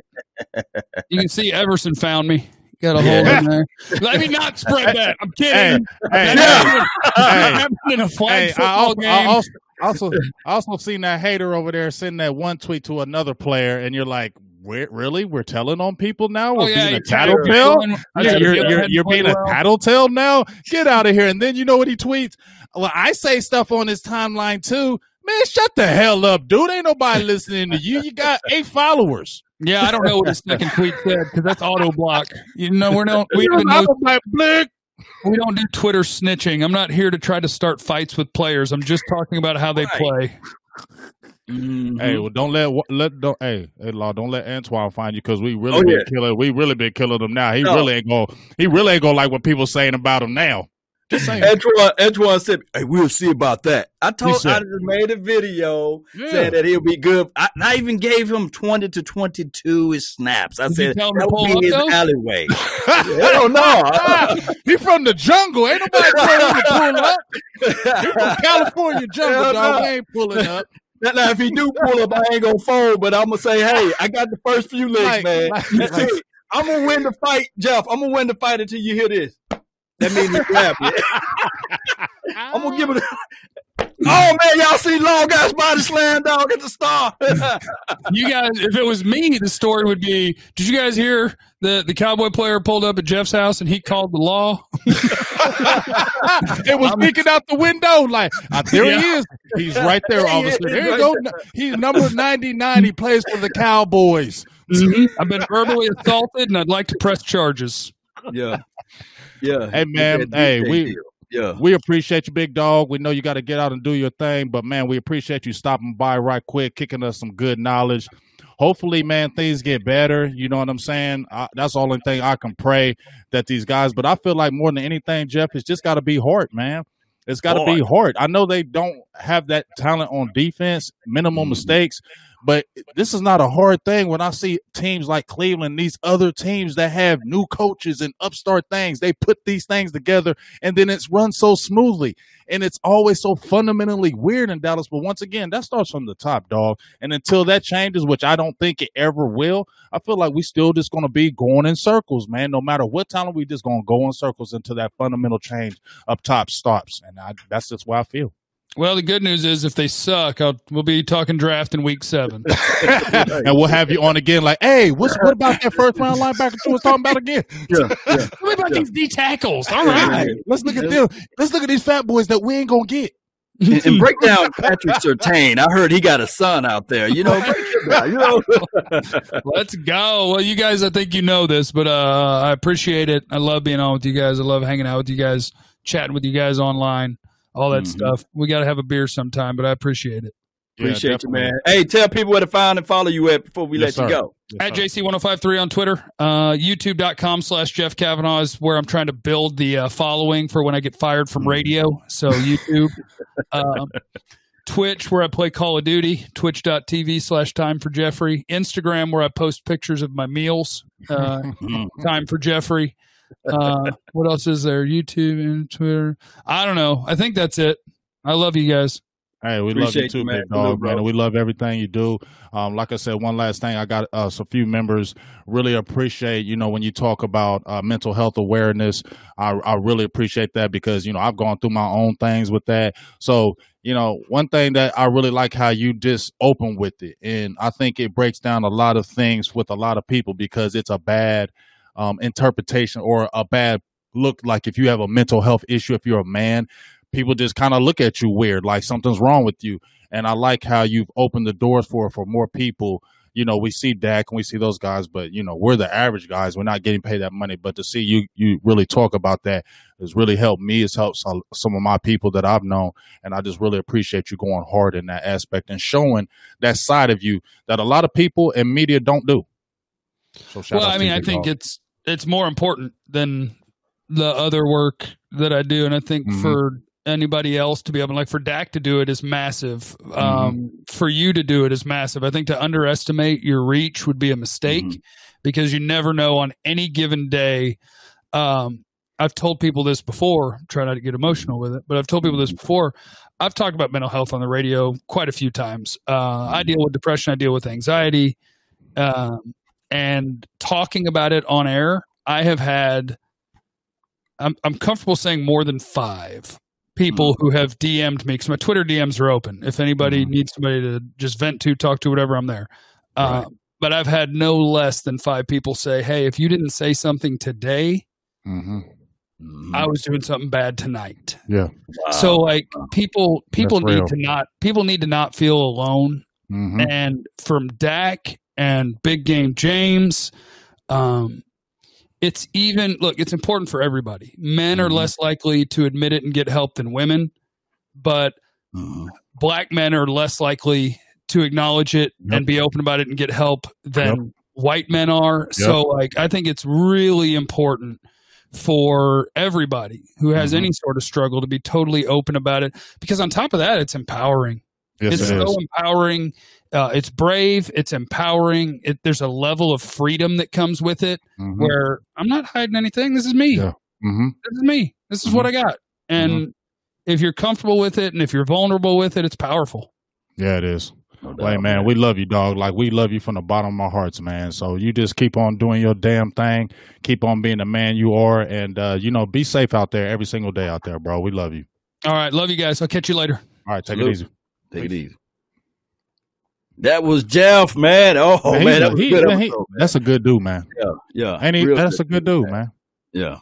you can see Everson found me. Got a hole in there. Let me not spread that. I'm kidding. Hey, hey, hey, in a flag hey, football I, game. I also, also, also seen that hater over there sending that one tweet to another player, and you're like, we're, really? We're telling on people now? Oh, we're oh, yeah, being a tattletale? Yeah, you're, you're, you're being a tattletale now? Get out of here. And then you know what he tweets? Well, I say stuff on his timeline too. Man, shut the hell up, dude. Ain't nobody listening to you. You got eight followers. Yeah, I don't know what his second tweet said because that's auto block. You know, we're not we don't know, we don't do Twitter snitching. I'm not here to try to start fights with players. I'm just talking about how they play. Mm-hmm. Hey, well, don't let let don't hey hey law don't let Antwaun find you because we really oh, been yeah. killing we really been killing him now. He no. really ain't gonna he really ain't gonna like what people saying about him now. Just saying. Said, "Hey, we'll see about that." I told I just made a video yeah. saying that he'll be good. I, I, even gave him twenty to twenty-two his snaps. I Did said that would be his though? don't know. he from the jungle. Ain't nobody telling him to pull up. From California jungle, Hell dog. No. Ain't pulling up. Now, now, if he do pull up, I ain't gonna fold, but I'm gonna say, hey, I got the first few licks, like, man. Like, like, I'm gonna win the fight, Jeff. I'm gonna win the fight until you hear this. That means you happy. I'm gonna give it. A, oh man, y'all see Long Guy's body slam dog at the star. you guys, if it was me, the story would be: Did you guys hear the the cowboy player pulled up at Jeff's house and he called the law? it was peeking out the window like, ah, there yeah. he is. He's right there, officer. There you go. He's number ninety nine. He plays for the Cowboys. Mm-hmm. I've been verbally assaulted, and I'd like to press charges. Yeah. Yeah. Hey man, hey, we yeah. We appreciate you, big dog. We know you got to get out and do your thing, but man, we appreciate you stopping by right quick, kicking us some good knowledge. Hopefully, man, things get better. You know what I'm saying? I, that's the only thing I can pray that these guys. But I feel like more than anything, Jeff, it's just got to be heart, man. It's got to be heart. I know they don't have that talent on defense, minimal mm-hmm. mistakes, but this is not a hard thing when I see teams like Cleveland, these other teams that have new coaches and upstart things. They put these things together and then it's run so smoothly. And it's always so fundamentally weird in Dallas. But once again, that starts from the top, dog. And until that changes, which I don't think it ever will, I feel like we still just going to be going in circles, man. No matter what talent, we just going to go in circles until that fundamental change up top stops. And I, that's just why I feel. Well, the good news is if they suck, I'll, we'll be talking draft in week seven, and we'll have you on again. Like, hey, what's what about that first round linebacker you was talking about again? Yeah, yeah what about yeah. these D tackles? All right, let's look at them. Let's look at these fat boys that we ain't gonna get. and, and, break down Patrick Surtain. I heard he got a son out there. You know, you know. Let's go. Well, you guys, I think you know this, but uh, I appreciate it. I love being on with you guys. I love hanging out with you guys, chatting with you guys online all that mm-hmm. stuff. We got to have a beer sometime, but I appreciate it. Appreciate you, man. Hey, tell people where to find and follow you at before we yes, let sir. you go. Yes, at JC1053 on Twitter. Uh, YouTube.com slash Jeff Cavanaugh is where I'm trying to build the uh, following for when I get fired from mm-hmm. radio. So YouTube. uh, Twitch, where I play Call of Duty. Twitch.tv slash Time for Jeffrey. Instagram, where I post pictures of my meals. Uh, mm-hmm. time for Jeffrey. Uh, what else is there? YouTube and Twitter. I don't know. I think that's it. I love you guys. Hey, we Appreciate love you too, man. big dog, man. We love everything you do. Um, like I said, one last thing, I got uh, a few members really appreciate, you know, when you talk about uh, mental health awareness. I, I really appreciate that because you know I've gone through my own things with that. So you know, one thing that I really like how you just open with it, and I think it breaks down a lot of things with a lot of people because it's a bad um, interpretation or a bad look. Like if you have a mental health issue, if you're a man, people just kind of look at you weird, like something's wrong with you. And I like how you've opened the doors for for more people. You know, we see Dak and we see those guys, but you know, we're the average guys. We're not getting paid that money. But to see you you really talk about that has really helped me. It's helped some, some of my people that I've known, and I just really appreciate you going hard in that aspect and showing that side of you that a lot of people and media don't do. So well, I mean, I think dog. it's it's more important than the other work that I do, and I think mm-hmm. for anybody else to be able, like for Dak to do it is massive. Mm-hmm. Um, for you to do it is massive. I think to underestimate your reach would be a mistake mm-hmm. because you never know on any given day. Um, I've told people this before. Try not to get emotional with it, but I've told people this mm-hmm. before. I've talked about mental health on the radio quite a few times. Uh, I deal with depression. I deal with anxiety, um, and talking about it on air. I have had. I'm I'm comfortable saying more than five people mm-hmm. who have DM'd me because my Twitter DMs are open. If anybody mm-hmm. needs somebody to just vent to, talk to, whatever, I'm there. Uh, right. But I've had no less than five people say, "Hey, if you didn't say something today." Mm-hmm. I was doing something bad tonight. Yeah. Wow. So like people people That's need real. to not people need to not feel alone. Mm-hmm. And from Dak and Big Game James, um, it's even look, it's important for everybody. Men mm-hmm. are less likely to admit it and get help than women, but mm-hmm. black men are less likely to acknowledge it yep. and be open about it and get help than yep. white men are. Yep. So like I think it's really important for everybody who has mm-hmm. any sort of struggle to be totally open about it. Because on top of that, it's empowering. Yes, it's it so empowering. Uh, it's brave. It's empowering. It, there's a level of freedom that comes with it mm-hmm. where I'm not hiding anything. This is me. Yeah. Mm-hmm. This is me. This is what I got. And mm-hmm. if you're comfortable with it and if you're vulnerable with it, it's powerful. Yeah, it is. No doubt, hey man, man, we love you, dog. Like we love you from the bottom of our hearts, man. So you just keep on doing your damn thing. Keep on being the man you are, and uh, you know, be safe out there every single day out there, bro. We love you. All right, love you guys. I'll catch you later. All right, take Salute. it easy. Take it easy. That was Jeff, man. Oh man, man that he, man, he, that's a good dude, man. Yeah, yeah. And he, that's a good dude, man. man. Yeah.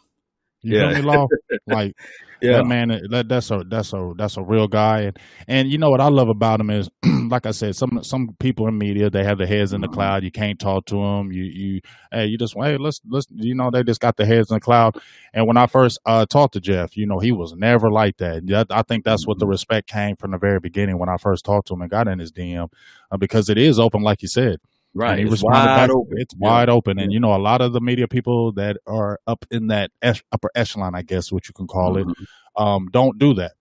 You yeah. Law? Like yeah. that man that, that's a that's a that's a real guy. And and you know what I love about him is like I said some some people in media they have their heads in the cloud. You can't talk to them you you hey you just hey let's let's you know they just got their heads in the cloud. And when I first uh, talked to Jeff you know he was never like that. I think that's what the mm-hmm. respect came from the very beginning when I first talked to him and got in his DM uh, because it is open like you said Right. And he it's wide open. It's yeah. wide open. And, you know, a lot of the media people that are up in that upper echelon, I guess, what you can call mm-hmm. it, um, don't do that.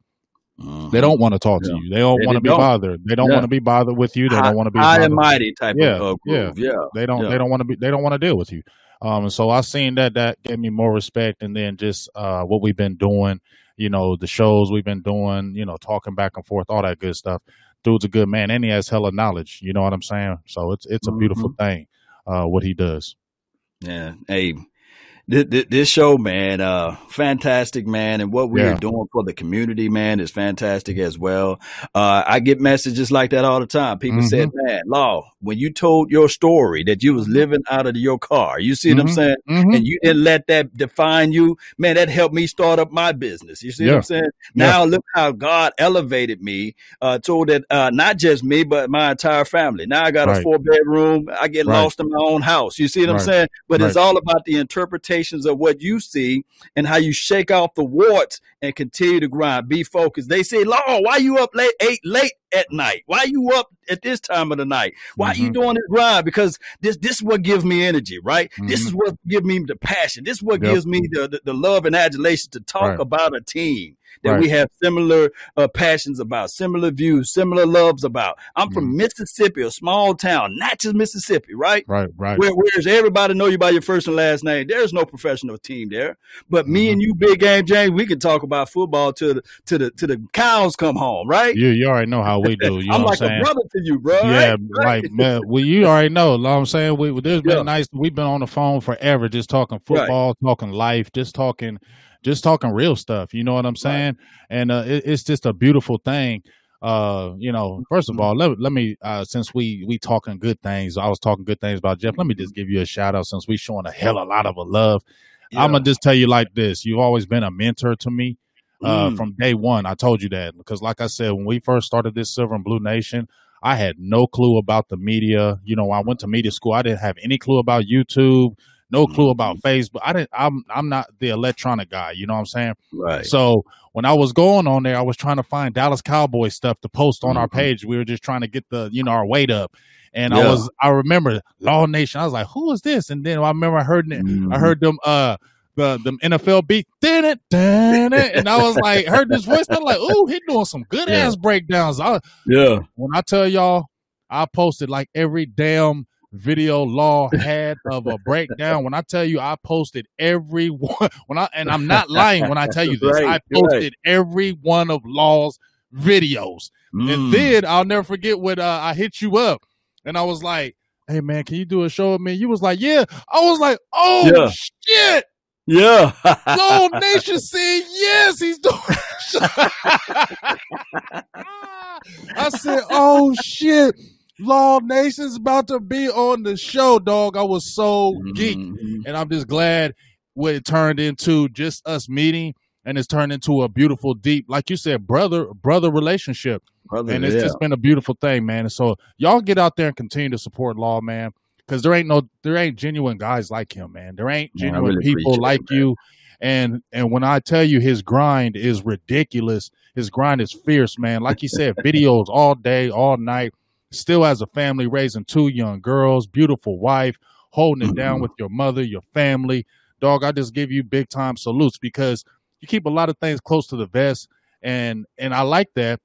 Mm-hmm. They don't want to talk yeah. to you. They don't want to be don't. bothered. They don't yeah. want to be bothered with you. They don't want to be high and mighty type yeah. of yeah. yeah. They don't. They don't want to be. They don't want to deal with you. Um, so I seen that. That gave me more respect, and then just uh, what we've been doing. You know, the shows we've been doing. You know, talking back and forth, all that good stuff. Dude's a good man, and he has hella knowledge. You know what I'm saying? So it's it's a beautiful mm-hmm. thing. Uh, what he does. Yeah. Hey, this show, man, uh, fantastic, man, and what we yeah. are doing for the community, man, is fantastic as well. Uh, I get messages like that all the time. People mm-hmm. said, "Man, Law, when you told your story that you was mm-hmm. living out of your car, you see mm-hmm. what I'm mm-hmm. saying, mm-hmm. and you didn't let that define you, man, that helped me start up my business. You see yeah. what I'm saying? Now yeah. look how God elevated me, uh, told that uh, not just me, but my entire family. Now I got right. a four bedroom. I get right. lost in my own house. You see what right. I'm saying? But it's all about the interpretation of what you see and how you shake off the warts and continue to grind. Be focused. They say, Law, why you up late, eight late at night? Why you up at this time of the night? Why mm-hmm. you doing this grind? Because this this is what gives me energy, right? Mm-hmm. This is what gives me the passion. This is what yep. gives me the, the, the love and adulation to talk right. about a team that right. we have similar uh, passions about, similar views, similar loves about. I'm from mm. Mississippi, a small town, Natchez, Mississippi, right? Right, right. Where, whereas everybody know you by your first and last name. There's no professional team there. But mm-hmm. me and you, Big Game James, we can talk about football to the to the to the cows come home, right? Yeah, you already know how we do. You I'm like a brother to you, bro. Yeah, right, right man. Well, you already know. Know what I'm saying? We there's been yeah. nice. We've been on the phone forever, just talking football, right. talking life, just talking just talking real stuff. You know what I'm saying? Right. And uh, it, it's just a beautiful thing. Uh, you know, first of mm-hmm. all, let, let me uh, since we we talking good things, I was talking good things about Jeff. Let me just give you a shout out since we showing a hell of a lot of a love. Yeah. I'm gonna just tell you like this: you've always been a mentor to me uh, mm. from day one. I told you that because, like I said, when we first started this Silver and Blue Nation, I had no clue about the media. You know, I went to media school. I didn't have any clue about YouTube no clue about mm-hmm. Facebook. I didn't. I'm I'm not the electronic guy. You know what I'm saying? Right. So when I was going on there, I was trying to find Dallas Cowboy stuff to post on mm-hmm. our page. We were just trying to get the you know our weight up. And yeah. I was I remember Law Nation. I was like, who is this? And then I remember I heard mm-hmm. I heard them uh the the NFL beat, did it, did it, and I was like, heard this voice, I'm like, ooh, he doing some good yeah. ass breakdowns. I, yeah. When I tell y'all, I posted like every damn video law had of a breakdown. When I tell you, I posted every one. When I and I'm not lying when I tell you this, right, I posted right. every one of law's videos. Mm. And then I'll never forget when uh, I hit you up, and I was like, "Hey man, can you do a show with me?" You was like, "Yeah." I was like, "Oh yeah. shit." Yeah. Gold Nation said yes, he's doing I said, oh shit. Law Nation's about to be on the show, dog. I was so mm-hmm. And I'm just glad what it turned into just us meeting and it's turned into a beautiful, deep, like you said, brother, brother relationship. Brother, and it's yeah. just been a beautiful thing, man. And so y'all get out there and continue to support Law, man because there ain't no there ain't genuine guys like him, man. There ain't genuine really people like it, you. And and when I tell you his grind is ridiculous, his grind is fierce, man. Like he said, videos all day, all night. Still has a family, raising two young girls, beautiful wife, holding it down mm-hmm. with your mother, your family. Dog, I just give you big time salutes because you keep a lot of things close to the vest, and and I like that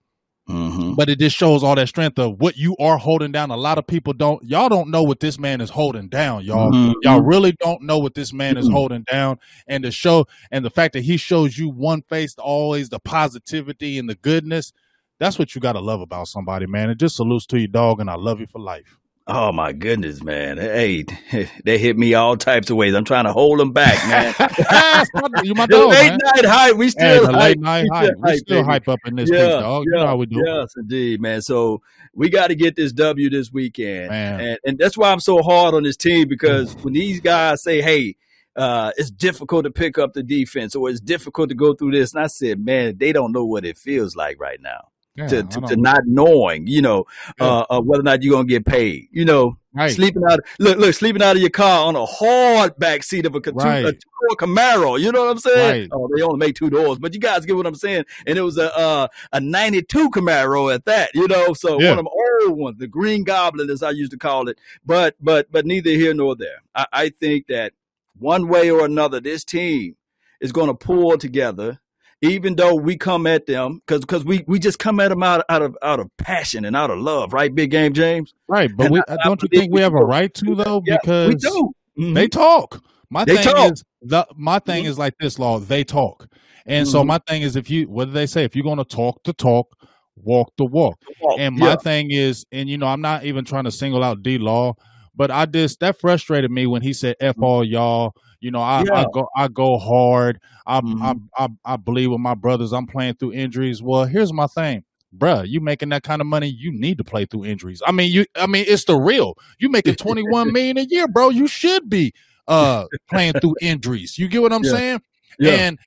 Mm-hmm. But it just shows all that strength of what you are holding down. A lot of people don't, y'all don't know what this man is holding down, y'all. Mm-hmm. Y'all really don't know what this man is mm-hmm. holding down. And the show, and the fact that he shows you one face, always the positivity and the goodness, that's what you got to love about somebody, man. It just salutes to your dog, and I love you for life. Oh my goodness, man! Hey, they hit me all types of ways. I'm trying to hold them back, man. you my dog, late man. night hype, we still hey, hype. late night we hype. We still hype up in this yeah, dog. Yeah, you know how we do. Yes, indeed, man. So we got to get this W this weekend. And, and that's why I'm so hard on this team because when these guys say, "Hey," uh, it's difficult to pick up the defense or it's difficult to go through this. And I said, man, they don't know what it feels like right now yeah, to, to, to, not knowing, you know, yeah. uh, whether or not you're gonna get paid. You know, right. sleeping out. Look, look, sleeping out of your car on a hard back seat of a, right. a two-door Camaro. You know what I'm saying? Right. Oh, they only make two doors, but you guys get what I'm saying. And it was a uh, a '92 Camaro at that. You know, so yeah. one of them old ones, the Green Goblin, as I used to call it. But but but neither here nor there. I, I think that one way or another, this team is going to pull together even though we come at them because because we we just come at them out, out of out of passion and out of love, right? Big game, James. Right, but we, I, don't I you think we have a right to though? Yeah, because we do. Mm-hmm. they talk. My they thing talk. is the my thing mm-hmm. is like this law. They talk, and mm-hmm. so my thing is if you what do they say? If you're going to talk to talk, walk the walk. walk. And my yeah. thing is, and you know, I'm not even trying to single out D Law, but I just that frustrated me when he said "f mm-hmm. all y'all." You know, I, yeah. I go I go hard. I, mm-hmm. I, I I believe with my brothers. I'm playing through injuries. Well, here's my thing. Bruh, you making that kind of money, you need to play through injuries. I mean, you I mean, it's the real. You making 21 million a year, bro. You should be uh playing through injuries. You get what I'm yeah. saying? Yeah. And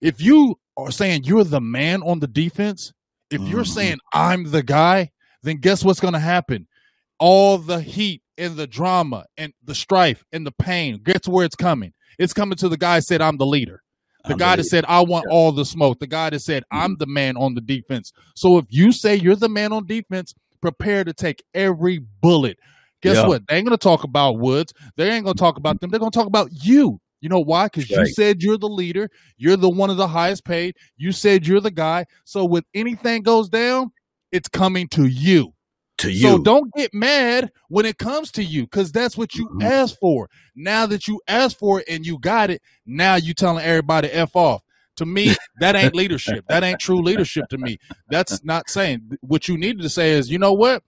if you are saying you're the man on the defense, if mm-hmm. you're saying I'm the guy, then guess what's going to happen? All the heat and the drama and the strife and the pain. Guess where it's coming? It's coming to the guy that said, I'm the leader. The I'm guy that said, I want yeah. all the smoke. The guy that said, mm-hmm. I'm the man on the defense. So if you say you're the man on defense, prepare to take every bullet. Guess yeah. what? They ain't going to talk about Woods. They ain't going to talk about them. They're going to talk about you. You know why? Because right. you said you're the leader. You're the one of the highest paid. You said you're the guy. So when anything goes down, it's coming to you to you. So don't get mad when it comes to you because that's what you mm-hmm. asked for. Now that you asked for it and you got it, now you telling everybody F off. To me, that ain't leadership. That ain't true leadership to me. That's not saying what you needed to say is, you know what?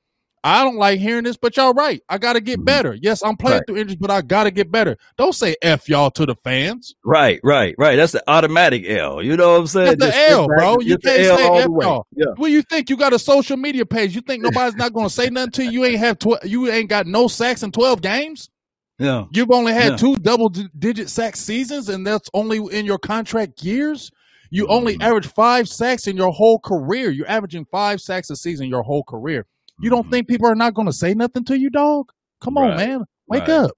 I don't like hearing this, but y'all right. I got to get mm-hmm. better. Yes, I'm playing right. through injuries, but I got to get better. Don't say F y'all to the fans. Right, right, right. That's the automatic L. You know what I'm saying? That's the L, bro. You can't say F y'all. Yeah. Well, you think you got a social media page? You think nobody's not going to say nothing to you? You ain't have tw- you ain't got no sacks in 12 games? Yeah. You've only had yeah. two double digit sack seasons, and that's only in your contract years. You only mm. average five sacks in your whole career. You're averaging five sacks a season your whole career. You don't mm-hmm. think people are not going to say nothing to you, dog? Come on, right. man. Wake right. up.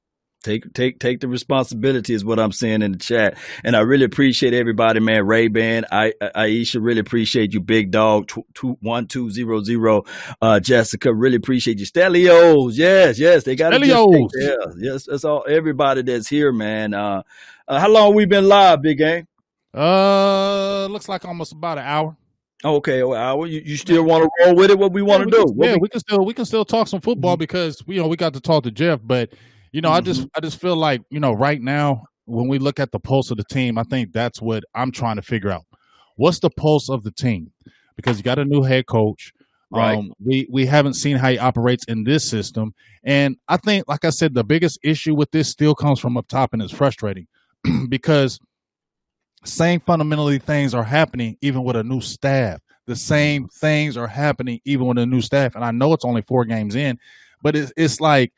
Take take take the responsibility is what I'm saying in the chat, and I really appreciate everybody, man. Ray Ban, I, Aisha, really appreciate you, Big Dog, two, two, one two zero zero. Uh, Jessica, really appreciate you, Stelios. Yes, yes, they got Stelios. Yeah, yes, that's all. Everybody that's here, man. Uh, uh, how long we been live, Big Game? Uh, looks like almost about an hour. Okay, well. You, you still want to roll with it? What we want to yeah, do? Can, yeah, we, we can still we can still talk some football mm-hmm. because you know we got to talk to Jeff, but you know, mm-hmm. I just mm-hmm. I just feel like, you know, right now when we look at the pulse of the team, I think that's what I'm trying to figure out. What's the pulse of the team? Because you got a new head coach. Right. Um, we we haven't seen how he operates in this system, and I think, like I said, the biggest issue with this still comes from up top, and it's frustrating because same fundamentally things are happening even with a new staff. The same things are happening even with a new staff, and I know it's only four games in, but it's it's like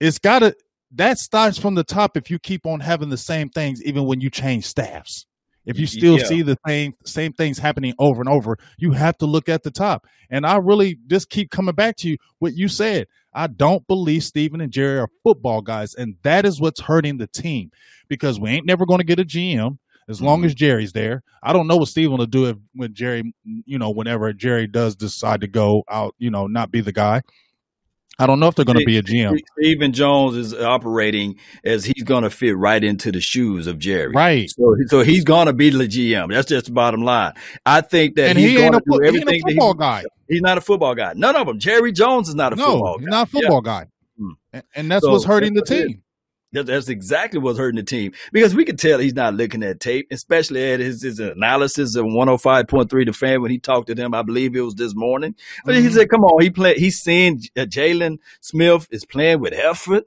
it's got to that starts from the top if you keep on having the same things even when you change staffs. If you still yeah. see the same same things happening over and over you have to look at the top. And i really just keep coming back to you what you said. I don't believe Stephen and jerry are football guys and that is what's hurting the team. Because we ain't never going to get a gm as long mm-hmm. as jerry's there i don't know what Stephen will do if when jerry you know whenever jerry does decide to go out you know not be the guy I don't know if they're going to be a GM. Stephen Jones is operating as he's going to fit right into the shoes of Jerry. Right. So, so he's going to be the GM. That's just the bottom line. I think that and he's he going to do everything. He football guy. He's not a football guy. None of them. Jerry Jones is not a no, football guy. He's not a football yeah. guy. Hmm. And that's so, what's hurting the team. That's exactly what's hurting the team because we can tell he's not looking at tape, especially at his, his analysis of 105.3 The Fan when he talked to them. I believe it was this morning. But mm-hmm. he said, "Come on, he play. He's seeing uh, Jaylon Smith is playing with effort."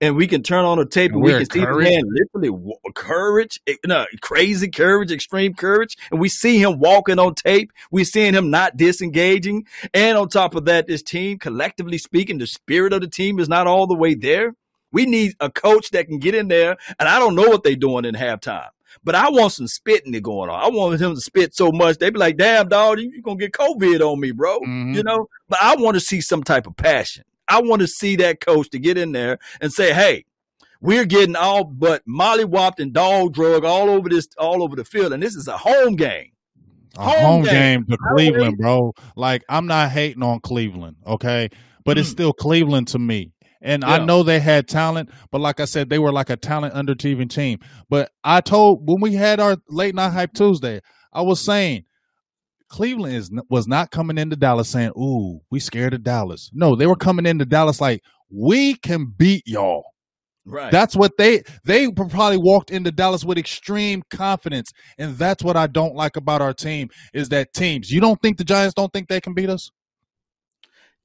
and we can turn on the tape and, and we can see the man literally courage, eh, no, crazy courage, extreme courage, and we see him walking on tape. We're seeing him not disengaging, and on top of that, this team, collectively speaking, the spirit of the team is not all the way there. We need a coach that can get in there, and I don't know what they're doing in halftime. But I want some spitting to going on. I want him to spit so much they be like, "Damn, dog, you, are gonna get COVID on me, bro." Mm-hmm. You know. But I want to see some type of passion. I want to see that coach to get in there and say, "Hey, we're getting all but mollywopped and dog drug all over this, all over the field, and this is a home game." A home, home game. game to Cleveland, bro. Like I'm not hating on Cleveland, okay, but mm. it's still Cleveland to me. And yeah. I know they had talent, but like I said, they were like a talent underachieving team. But I told when we had our late night hype Tuesday, I was saying Cleveland is was not coming into Dallas saying, "Ooh, we scared of Dallas." No, they were coming into Dallas like, "We can beat y'all." Right. That's what they they probably walked into Dallas with extreme confidence, and that's what I don't like about our team is that teams. You don't think the Giants don't think they can beat us?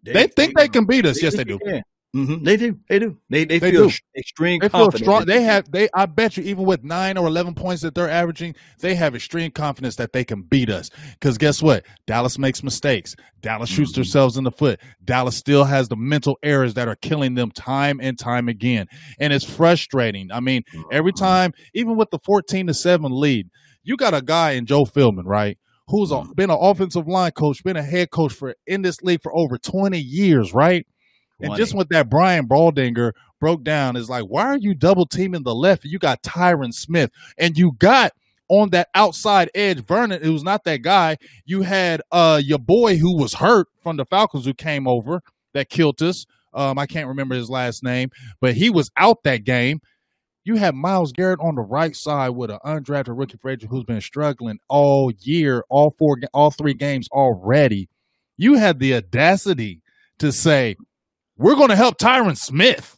They, they think they, they can beat us. Yes, they do. Can. Mm-hmm. They do. They do. They they, they feel do. extreme. They feel strong. They have. They. I bet you, even with nine or eleven points that they're averaging, they have extreme confidence that they can beat us. Because guess what? Dallas makes mistakes. Dallas shoots mm-hmm. themselves in the foot. Dallas still has the mental errors that are killing them time and time again, and it's frustrating. I mean, every mm-hmm. time, even with the fourteen to seven lead, you got a guy in Joe Philbin, right? Who's a, mm-hmm. been an offensive line coach, been a head coach for in this league for over twenty years, right? And just what that Brian Baldinger broke down is like, why are you double teaming the left? You got Tyron Smith, and you got on that outside edge, Vernon, it was not that guy. You had uh your boy who was hurt from the Falcons who came over that killed us. Um, I can't remember his last name, but he was out that game. You had Myles Garrett on the right side with an undrafted rookie free agent who's been struggling all year, all four, all three games already. You had the audacity to say, we're going to help Tyron Smith.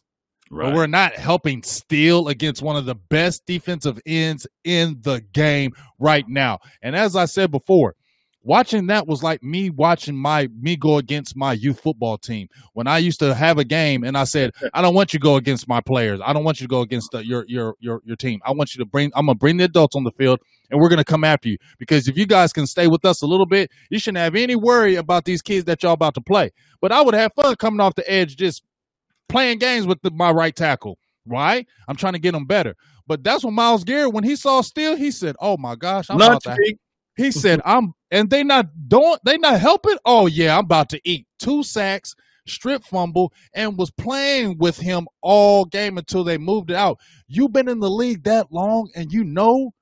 Right. But we're not helping Steele against one of the best defensive ends in the game right now. And as I said before, watching that was like me watching my me go against my youth football team. When i used to have a game and i said i don't want you to go against my players. I don't want you to go against the, your your your your team. I want you to bring i'm gonna bring the adults on the field and we're gonna come after you. Because if you guys can stay with us a little bit you shouldn't have any worry about these kids that y'all about to play. But i would have fun coming off the edge just playing games with the, my right tackle. Right i'm trying to get them better. But that's what myles garrett when he saw Steele he said oh my gosh i'm about to he said, "I'm," and they not don't they not helping. Oh yeah, I'm about to eat two sacks, strip fumble, and was playing with him all game until they moved it out. You've been in the league that long, and you know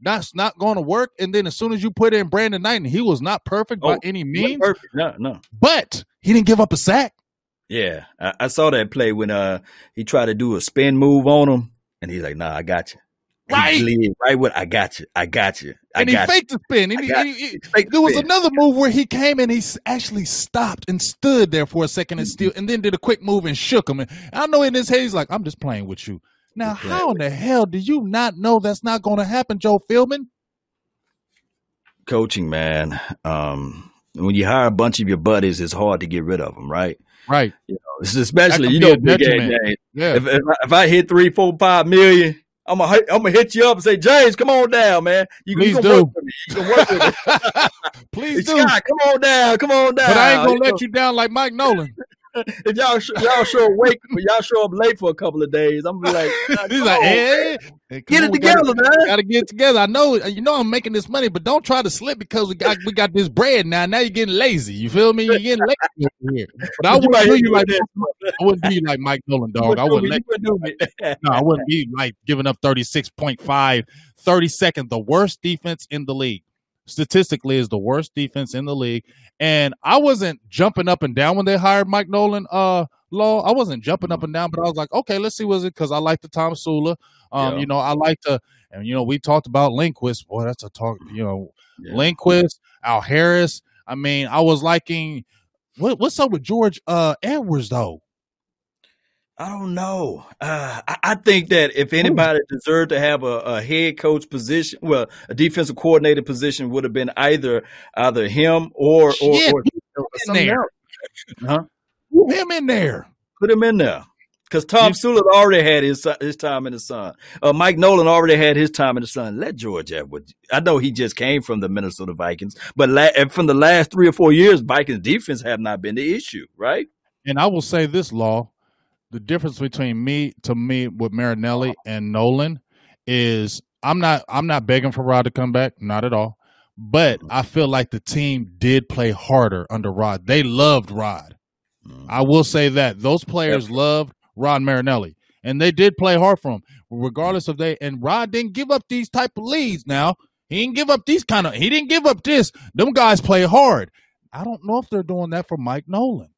that's not going to work. And then as soon as you put in Brandon Knight, and he was not perfect oh, by any means, perfect. no, no, but he didn't give up a sack. Yeah, I, I, saw that play when uh he tried to do a spin move on him, and he's like, "Nah, I got you." Right, right. With I got you, I got you, I and got he faked the spin. And he, he, he, there was another move where he came and he actually stopped and stood there for a second and still, and then did a quick move and shook him. And I know in his head he's like, "I'm just playing with you." Now, how in the hell do you not know that's not going to happen, Joe Philbin? Coaching, man. Um, when you hire a bunch of your buddies, it's hard to get rid of them, right? Right. You know, especially you know, big game, Yeah. If, if, if, I hit three, four, five million, I'm gonna I'm gonna hit you up and say, James, come on down, man. You, Please you do. Work with me. You can work with me. Please do. Scott, come on down, come on down. But I ain't gonna you let know. you down like Mike Nolan. If y'all y'all show up wait, y'all show up late for a couple of days, I'm gonna be like, he's like, hey, hey, get it together, gotta, man. Gotta get it together. I know, you know, I'm making this money, but don't try to slip because we got we got this bread now. Now you're getting lazy. You feel me? You're getting lazy here. But I wouldn't do you like that. I wouldn't be like Mike Nolan, dog. I wouldn't let you No, I wouldn't be like giving up 36.5, 32nd, the worst defense in the league statistically is the worst defense in the league. And I wasn't jumping up and down when they hired Mike Nolan. Uh, law. I wasn't jumping up and down, but I was like, okay, let's see what's it because I like the Tomsula. Um, yeah. you know, I like the and you know we talked about Lindquist. Boy, that's a talk. You know, yeah. Lindquist, Al Harris. I mean, I was liking. What, what's up with George uh, Edwards though? I don't know. Uh, I, I, think that if anybody deserved to have a, a, head coach position, well, a defensive coordinator position would have been either either him or Shit, or, or, or there. Huh? Put him in there. Put him in there. Because Tomsula already had his his time in the sun. Uh, Mike Nolan already had his time in the sun. Let George Edwards. I know he just came from the Minnesota Vikings, but la- from the last three or four years, Vikings defense have not been the issue, right? And I will say this, Law the difference between me to me with Marinelli and Nolan is I'm not I'm not begging for Rod to come back, not at all. But I feel like the team did play harder under Rod. They loved Rod. Mm. I will say that those players loved Rod Marinelli, and they did play hard for him, regardless of they. And Rod didn't give up these type of leads. Now he didn't give up these kind of. He didn't give up this. Them guys play hard. I don't know if they're doing that for Mike Nolan.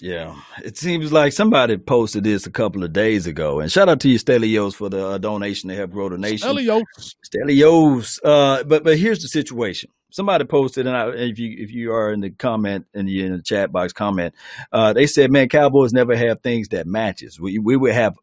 Yeah, it seems like somebody posted this a couple of days ago. And shout out to you, Stelios, for the uh, donation to help grow the nation. Stelios, Stelios. Uh, but but here's the situation. Somebody posted, and I, if you if you are in the comment and you in the chat box comment, uh, they said, "Man, Cowboys never have things that matches. We we would have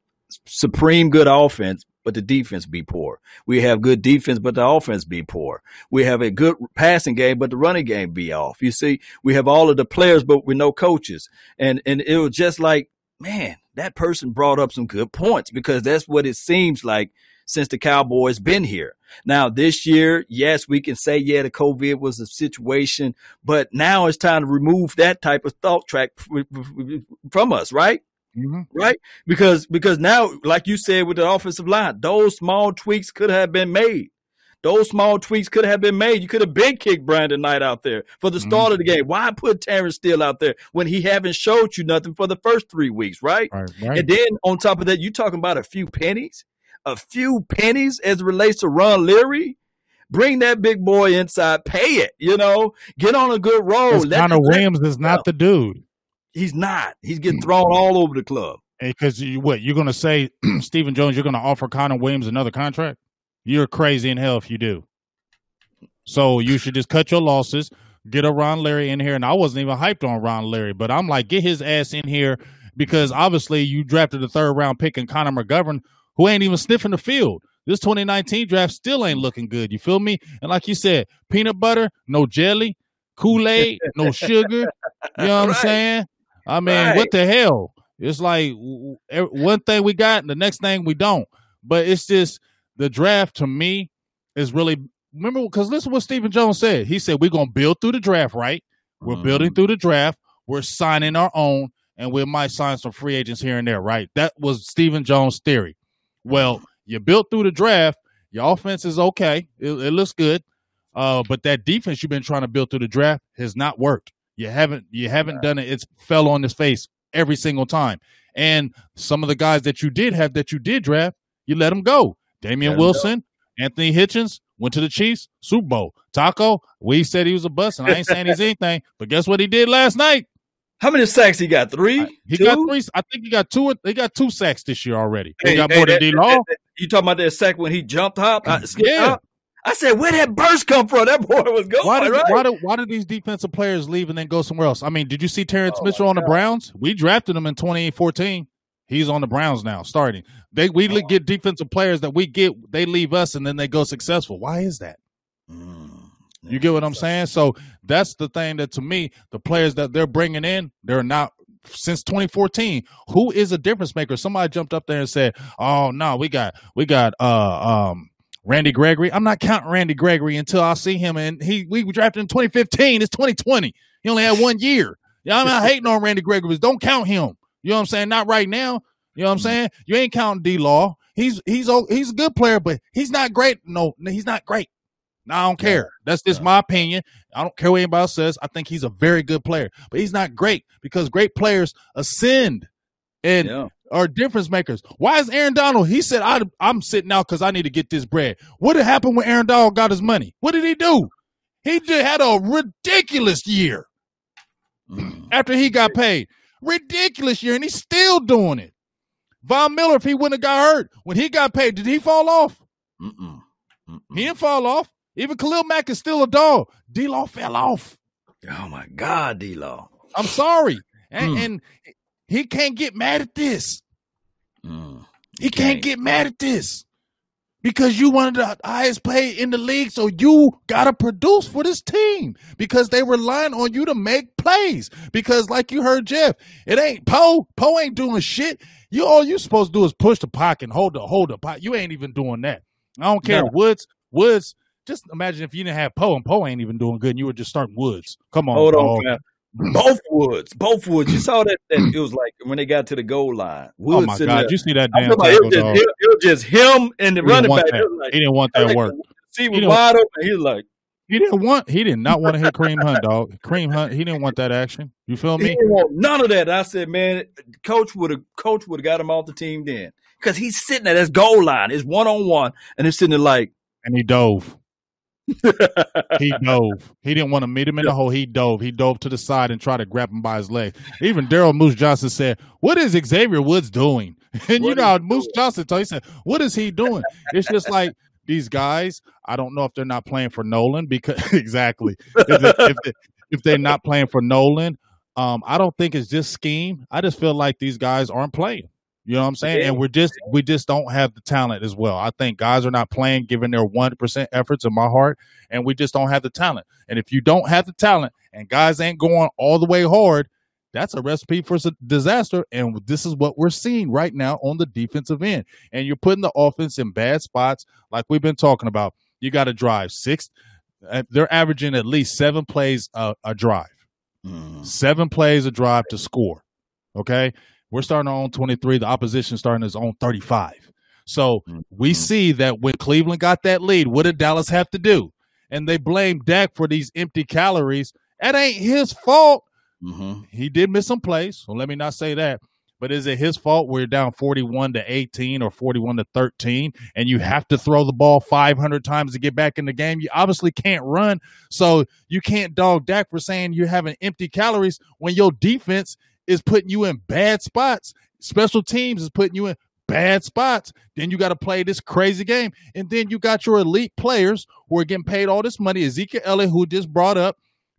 supreme good offense, but the defense be poor. We have good defense, but the offense be poor. We have a good passing game, but the running game be off. You see, we have all of the players, but with no coaches. And, and it was just like, man, that person brought up some good points because that's what it seems like since the Cowboys been here. Now this year, yes, we can say, yeah, the COVID was a situation, but now it's time to remove that type of thought track from us, right? Mm-hmm. Right? Because because now, like you said with the offensive line, those small tweaks could have been made. Those small tweaks could have been made. You could have been kicked Brandon Knight out there for the start mm-hmm. of the game. Why put Terence Steele out there when he haven't showed you nothing for the first three weeks, right? Right, right? And then on top of that, you talking about a few pennies, a few pennies as it relates to Ron Leary. Bring that big boy inside, pay it. You know, get on a good roll. Connor Williams is not the dude. He's not. He's getting mm. thrown all over the club. Because you, what you're going to say, Stephen Jones? You're going to offer Connor Williams another contract? You're crazy in hell if you do. So you should just cut your losses. Get a Ron Leary in here, and I wasn't even hyped on Ron Leary, but I'm like, get his ass in here because obviously you drafted a third round pick in Connor McGovern, who ain't even sniffing the field. This 2019 draft still ain't looking good. You feel me? And like you said, peanut butter, no jelly, Kool Aid, no sugar. You know what right. I'm saying? I mean, right. what the hell? It's like one thing we got, and the next thing we don't. But it's just the draft to me is really remember because listen what Stephen Jones said. He said we're gonna build through the draft, right? We're mm-hmm. building through the draft. We're signing our own, and we might sign some free agents here and there, right? That was Stephen Jones' theory. Well, you built through the draft. Your offense is okay. It, it looks good. Uh, but that defense you've been trying to build through the draft has not worked. You haven't you haven't done it. It's fell on his face every single time. And some of the guys that you did have that you did draft, you let them go. Damien Wilson, go. Anthony Hitchens went to the Chiefs, Super Bowl. Taco, we said he was a bust, and I ain't saying he's anything, but guess what he did last night? How many sacks he got? Three. He two? got three. I think he got two. He got two sacks this year already. He hey, got hey, more than D Law. You talking about that sack when he jumped hop? Uh, yeah. Up? I said, where that burst come from? That boy was going. Why did, right? why, do, why did these defensive players leave and then go somewhere else? I mean, did you see Terrance oh Mitchell on the Browns? We drafted him in 2014. He's on the Browns now, starting. They we oh. get defensive players that we get, they leave us and then they go successful. Why is that? Mm. You get what I'm saying? So that's the thing that to me, the players that they're bringing in, they're not since 2014. Who is a difference maker? Somebody jumped up there and said, "Oh no, we got we got uh um Randy Gregory. I'm not counting Randy Gregory until I see him. And he we drafted in 2015. It's 2020. He only had one year. Yeah, I'm not hating on Randy Gregory, but don't count him. You know what I'm saying? Not right now. You know what I'm mm-hmm. saying? You ain't counting D Law. He's he's he's a good player, but he's not great. No, he's not great. No, I don't care. That's just my opinion. I don't care what anybody says. I think he's a very good player, but he's not great because great players ascend and yeah. Are difference makers. Why is Aaron Donald? He said, I, am sitting out because I need to get this bread. What did happen when Aaron Donald got his money? What did he do? He just had a ridiculous year mm. after he got paid. Ridiculous year, and he's still doing it. Von Miller, if he wouldn't have got hurt when he got paid, did he fall off? Mm-mm. Mm-mm. He didn't fall off. Even Khalil Mack is still a dog. D Law fell off. Oh my God, D Law. I'm sorry. And, mm. and, he can't get mad at this. Mm. He can't. can't get mad at this. Because you wanted the highest pay in the league, so you gotta produce for this team because they relying on you to make plays. Because, like you heard Jeff, it ain't Poe. Poe ain't doing shit. You all you supposed to do is push the pocket and hold the hold the pot. You ain't even doing that. I don't care. No. Woods, Woods, just imagine if you didn't have Poe and Poe ain't even doing good and you were just starting Woods. Come on. Hold on, man. Both Woods, both Woods. You saw that, that it was like when they got to the goal line. Woods oh my god! There. You see that damn tackle, it, was just, it, it, was just, him and the he running back. Like, he didn't want that like, work. See, was wide open. He was like, he didn't want. He did not want to hit Kareem Hunt, dog. Kareem Hunt. He didn't want that action. You feel me? none of that. I said, man, coach would have. Coach would have got him off the team then because he's sitting at his goal line. It's one on one, and he's sitting there like, and he dove he dove. He didn't want to meet him in the hole. He dove. He dove to the side and tried to grab him by his leg. Even Daryl Moose Johnston said, "What is Xavier Woods doing?" And what you know, Moose doing? Johnson told he said, "What is he doing?" It's just like these guys. I don't know if they're not playing for Nolan because exactly if, they, if, they, if they're not playing for Nolan. Um, I don't think it's just scheme. I just feel like these guys aren't playing. You know what I'm saying? And we're just we just don't have the talent as well. I think guys are not playing, giving their one percent efforts in my heart, and we just don't have the talent. And if you don't have the talent and guys ain't going all the way hard, that's a recipe for disaster. And this is what we're seeing right now on the defensive end. And you're putting the offense in bad spots, like we've been talking about. You got to drive six. Uh, they're averaging at least seven plays a, a drive, mm. seven plays a drive to score. Okay we're starting on 23. The opposition starting his own 35. So mm-hmm. we see that when Cleveland got that lead, what did Dallas have to do? And they blame Dak for these empty calories. That ain't his fault. Mm-hmm. He did miss some plays. So let me not say that. But is it his fault we're down 41 to 18 or 41 to 13 and you have to throw the ball 500 times to get back in the game? You obviously can't run. So you can't dog Dak for saying you're having empty calories when your defense is putting you in bad spots. Special teams is putting you in bad spots. Then you got to play this crazy game. And then you got your elite players who are getting paid all this money. Ezekiel Elliott, who just brought up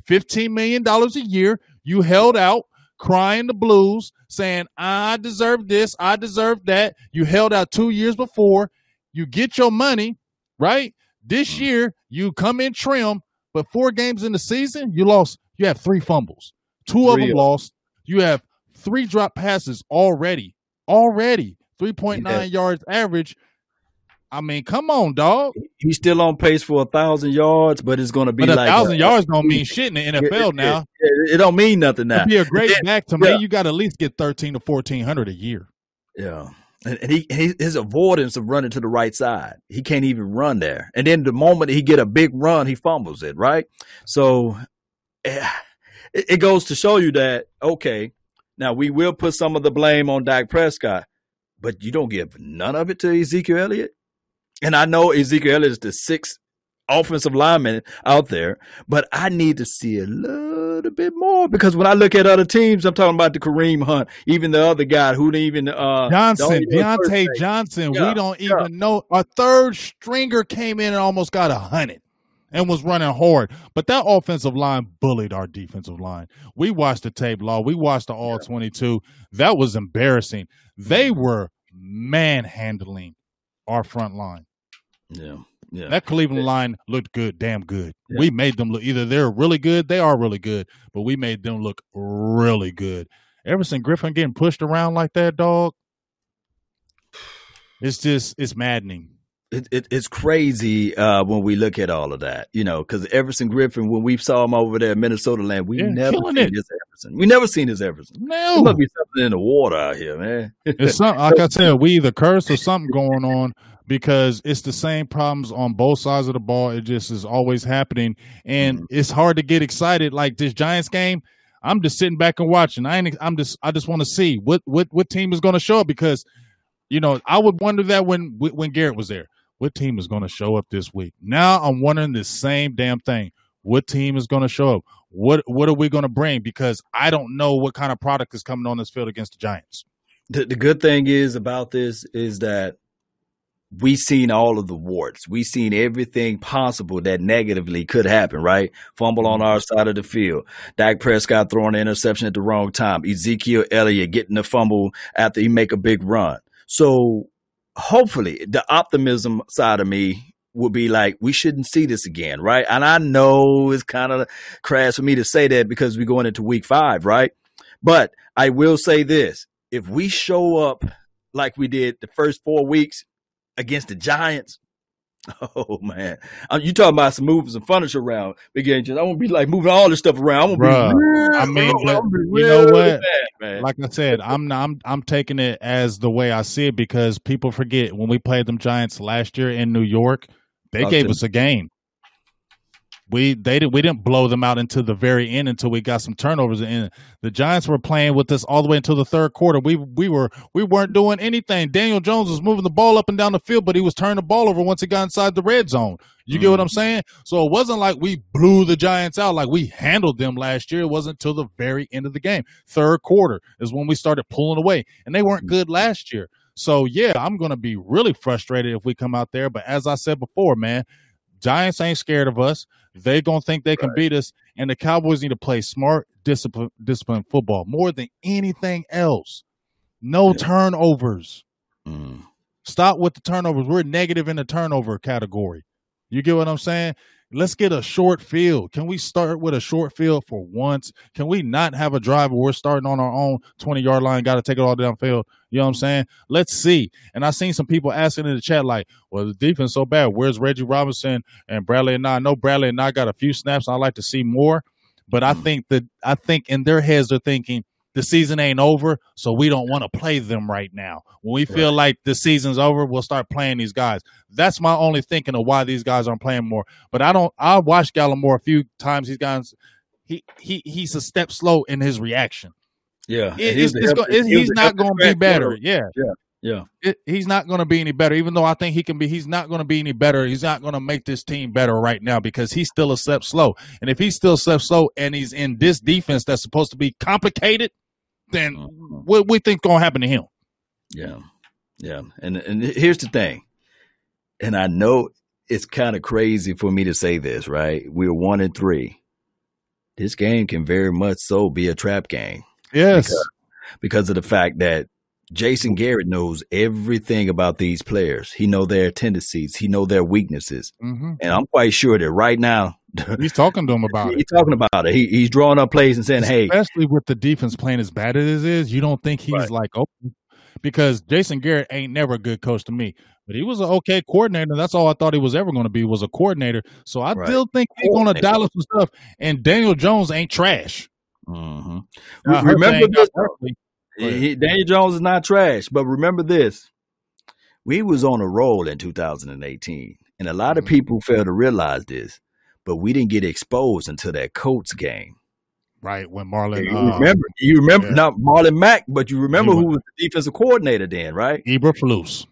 $15 million a year. You held out, crying the blues, saying, I deserve this, I deserve that. You held out two years before. You get your money, right? This year, you come in trim, but four games in the season, you lost, you have three fumbles. Two of them lost. You have three drop passes already. Already. 3.9 yeah. yards average. I mean, come on, dog. He's still on pace for a thousand yards, but it's going to be but a like thousand yards don't mean shit in the NFL it, now. It, it, don't mean nothing now. To be a great back to yeah. me, you got to at least get thirteen to fourteen hundred a year. Yeah, and, and he, he, his avoidance of running to the right side, he can't even run there. And then the moment he get a big run, he fumbles it. Right, so. Yeah it, it goes to show you that okay, now we will put some of the blame on Dak Prescott, but you don't give none of it to Ezekiel Elliott. And I know Ezekiel Elliott is the sixth offensive lineman out there, but I need to see a little bit more because when I look at other teams, I'm talking about the Kareem Hunt, even the other guy who didn't even uh Johnson, Diontae Johnson. Yeah, we don't yeah. even know. A third stringer came in and almost got a hundred and was running hard. But that offensive line bullied our defensive line. We watched the tape law. We watched the all 22. That was embarrassing. They mm-hmm. were manhandling our front line. Yeah. Yeah. That Cleveland line looked good, damn good. Yeah. We made them look either they're really good, they are really good, but we made them look really good. Ever Everson Griffen getting pushed around like that, dog. It's just it's maddening it, it, it's crazy uh, when we look at all of that, you know, because Everson Griffen, when we saw him over there in Minnesota land, we yeah, never seen it. his Everson. We never seen his Everson. No, there must be something in the water out here, man. it's something like I said, we either curse or something going on because it's the same problems on both sides of the ball. It just is always happening, and mm-hmm. it's hard to get excited. Like this Giants game, I'm just sitting back and watching. I ain't, I'm just I just want to see what what what team is going to show up because you know I would wonder that when when Garrett was there what team is going to show up this week? Now I'm wondering the same damn thing. What team is going to show up? What what are we going to bring? Because I don't know what kind of product is coming on this field against the Giants. The, the good thing is about this is that we seen all of the warts. We seen everything possible that negatively could happen, right? Fumble on mm-hmm. our side of the field. Dak Prescott throwing an interception at the wrong time. Ezekiel Elliott getting the fumble after he make a big run. So hopefully the optimism side of me would be like, we shouldn't see this again, right? And I know it's kind of crass for me to say that because we're going into week five, right? But I will say this if we show up like we did the first four weeks against the Giants, Oh man, uh, you talking about some moving some furniture around? Begin just I won't be like moving all this stuff around. I'm gonna be real, I mean, but, you know what? Bad, like I said, I'm I'm I'm taking it as the way I see it because people forget when we played them Giants last year in New York, they gave us a game we they did we didn't blow them out until the very end until we got some turnovers in. The Giants were playing with us all the way until the third quarter. We we were we weren't doing anything. Daniel Jones was moving the ball up and down the field, but he was turning the ball over once he got inside the red zone. You get what I'm mm. saying? So it wasn't like we blew the Giants out like we handled them last year. It wasn't until the very end of the game. Third quarter is when we started pulling away. And they weren't good last year. So yeah, I'm gonna be really frustrated if we come out there. But as I said before, man, Giants ain't scared of us. They gonna think they can right. beat us, and the Cowboys need to play smart, discipline, discipline football more than anything else. No yeah. turnovers. Mm. Stop with the turnovers. We're negative in the turnover category. You get what I'm saying? Let's get a short field. Can we start with a short field for once? Can we not have a drive where we're starting on our own 20 yard line, got to take it all downfield? You know what I'm saying? Let's see. And I seen some people asking in the chat, like, well, the defense so bad. Where's Reggie Robinson and Bradley Anae? I know Bradley Anae got a few snaps. I'd like to see more. But I mm. think that I think in their heads they're thinking, the season ain't over, so we don't want to play them right now. When we feel right. like the season's over, we'll start playing these guys. That's my only thinking of why these guys aren't playing more. But I don't. I watched Gallimore a few times. He's gotten he he he's a step slow in his reaction. Yeah, it, it's, it's, he's not going to be better. Yeah, yeah. Yeah, it, he's not going to be any better. Even though I think he can be, he's not going to be any better. He's not going to make this team better right now because he's still a step slow. And if he's still a step slow and he's in this defense that's supposed to be complicated, then mm-hmm. what we think gonna happen to him? Yeah, yeah. And and here's the thing, and I know it's kind of crazy for me to say this, right? We're one and three. This game can very much so be a trap game. Yes, because, because of the fact that Jason Garrett knows everything about these players. He know their tendencies. He know their weaknesses, mm-hmm. and I'm quite sure that right now he's talking to him about he's it. He's talking about it. He, he's drawing up plays and saying, especially "Hey," especially with the defense playing as bad as it is, you don't think he's right. like, "Oh," because Jason Garrett ain't never a good coach to me, but he was an okay coordinator. That's all I thought he was ever going to be was a coordinator. So I right. still think he's going to dial up some stuff. And Daniel Jones ain't trash. Mm-hmm. Remember this. He, Daniel Jones is not trash, but remember this: we was on a roll in 2018, and a lot of mm-hmm. people fail to realize this. But we didn't get exposed until that Colts game. right? When Marlon, you uh, remember, you remember yeah. not Marlon Mack, but you remember who was the defensive coordinator then, right? Eberflus.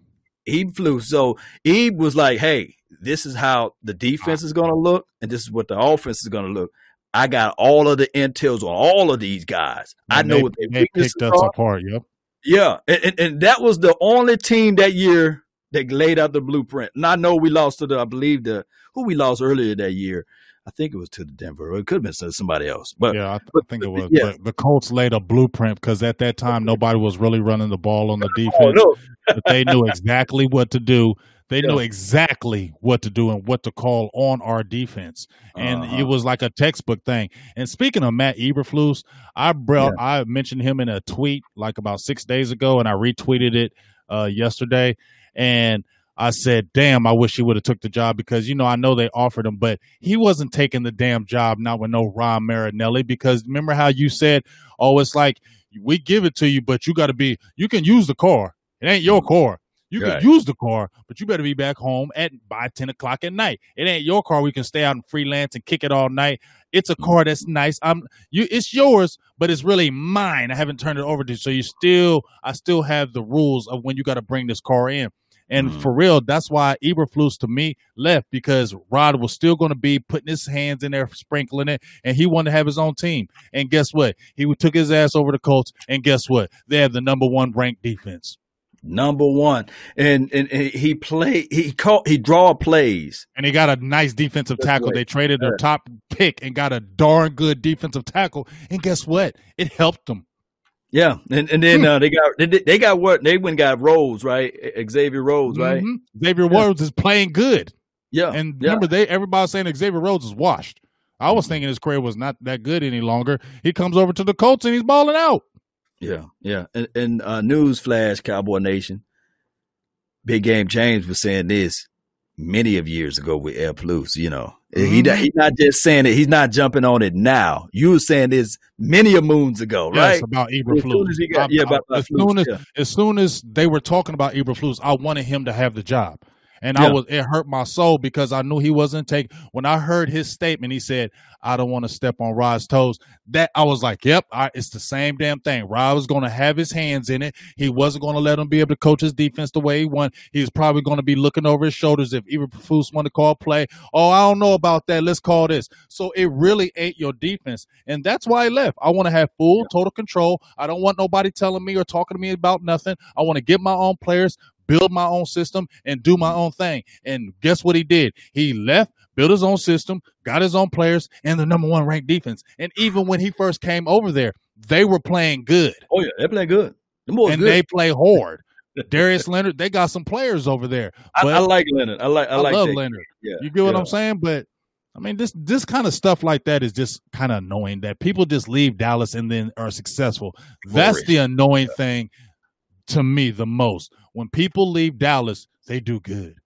Eberflus. So Ebe was like, "Hey, this is how the defense is going to look, and this is what the offense is going to look." I got all of the intels on all of these guys. And I know they, what they, they picked us are. apart. Yep. Yeah, and, and, and, that was the only team that year that laid out the blueprint. And I know we lost to the, I believe the who we lost earlier that year. I think it was to the Denver. It could have been somebody else, but yeah, I, th- but, I think it was. Yeah. But the Colts laid a blueprint because at that time nobody was really running the ball on the defense. Oh, no. but they knew exactly what to do. They yeah. knew exactly what to do and what to call on our defense, and uh-huh. it was like a textbook thing. And speaking of Matt Eberflus, I brought yeah. I mentioned him in a tweet like about six days ago, and I retweeted it uh, yesterday, and I said, "Damn, I wish he would have took the job because you know I know they offered him, but he wasn't taking the damn job not with no Rod Marinelli because remember how you said, oh, it's like we give it to you, but you got to be you can use the car. It ain't your mm-hmm. car. You right. can use the car, but you better be back home at by ten o'clock at night. It ain't your car. We can stay out and freelance and kick it all night. It's a car that's nice. I'm you. It's yours, but it's really mine. I haven't turned it over to you, so you still. I still have the rules of when you got to bring this car in. And mm-hmm. for real, that's why Eberflus to me left because Rod was still going to be putting his hands in there, sprinkling it, and he wanted to have his own team. And guess what? He took his ass over the Colts, and guess what? They have the number one ranked defense number one. And, and, and he play he caught he draw plays. And he got a nice defensive tackle. They traded their top pick and got a darn good defensive tackle. And guess what? It helped them. Yeah, and and then hmm. uh, they got they, they got what they went got Rhodes right Xavier Rhodes right mm-hmm. Xavier yeah. Rhodes is playing good. Yeah, and yeah. remember they everybody saying Xavier Rhodes is washed. I was thinking his career was not that good any longer. He comes over to the Colts and he's balling out. Yeah, yeah. And, and uh, news flash, Cowboy Nation. Big Game James was saying this many of years ago with Eberflus. You know, mm-hmm. he he's not just saying it. He's not jumping on it now. You were saying this many a moons ago, yes, right? About Eberflus. yeah, about, about as, soon as, yeah. as soon as they were talking about Eberflus, I wanted him to have the job. And yeah. I was it hurt my soul because I knew he wasn't take when I heard his statement, he said, I don't want to step on Rod's toes. That I was like, Yep, I, it's the same damn thing. Rod was gonna have his hands in it. He wasn't gonna let him be able to coach his defense the way he want. He was probably gonna be looking over his shoulders if even Profuse want to call play. Oh, I don't know about that. Let's call this. So it really ain't your defense. And that's why I left. I want to have full total control. I don't want nobody telling me or talking to me about nothing. I want to get my own players, build my own system and do my own thing. And guess what he did? He left, built his own system, got his own players, and the number one ranked defense. And even when he first came over there, they were playing good. Oh yeah, they play good. and good. they play hard. Darius Leonard, they got some players over there. I, I, like Leonard. I like. I, I like love that. Leonard. Yeah, you get what yeah. I'm saying? But I mean, this this kind of stuff like that is just kind of annoying. That people just leave Dallas and then are successful. That's the annoying yeah. thing to me the most. When people leave Dallas, they do good.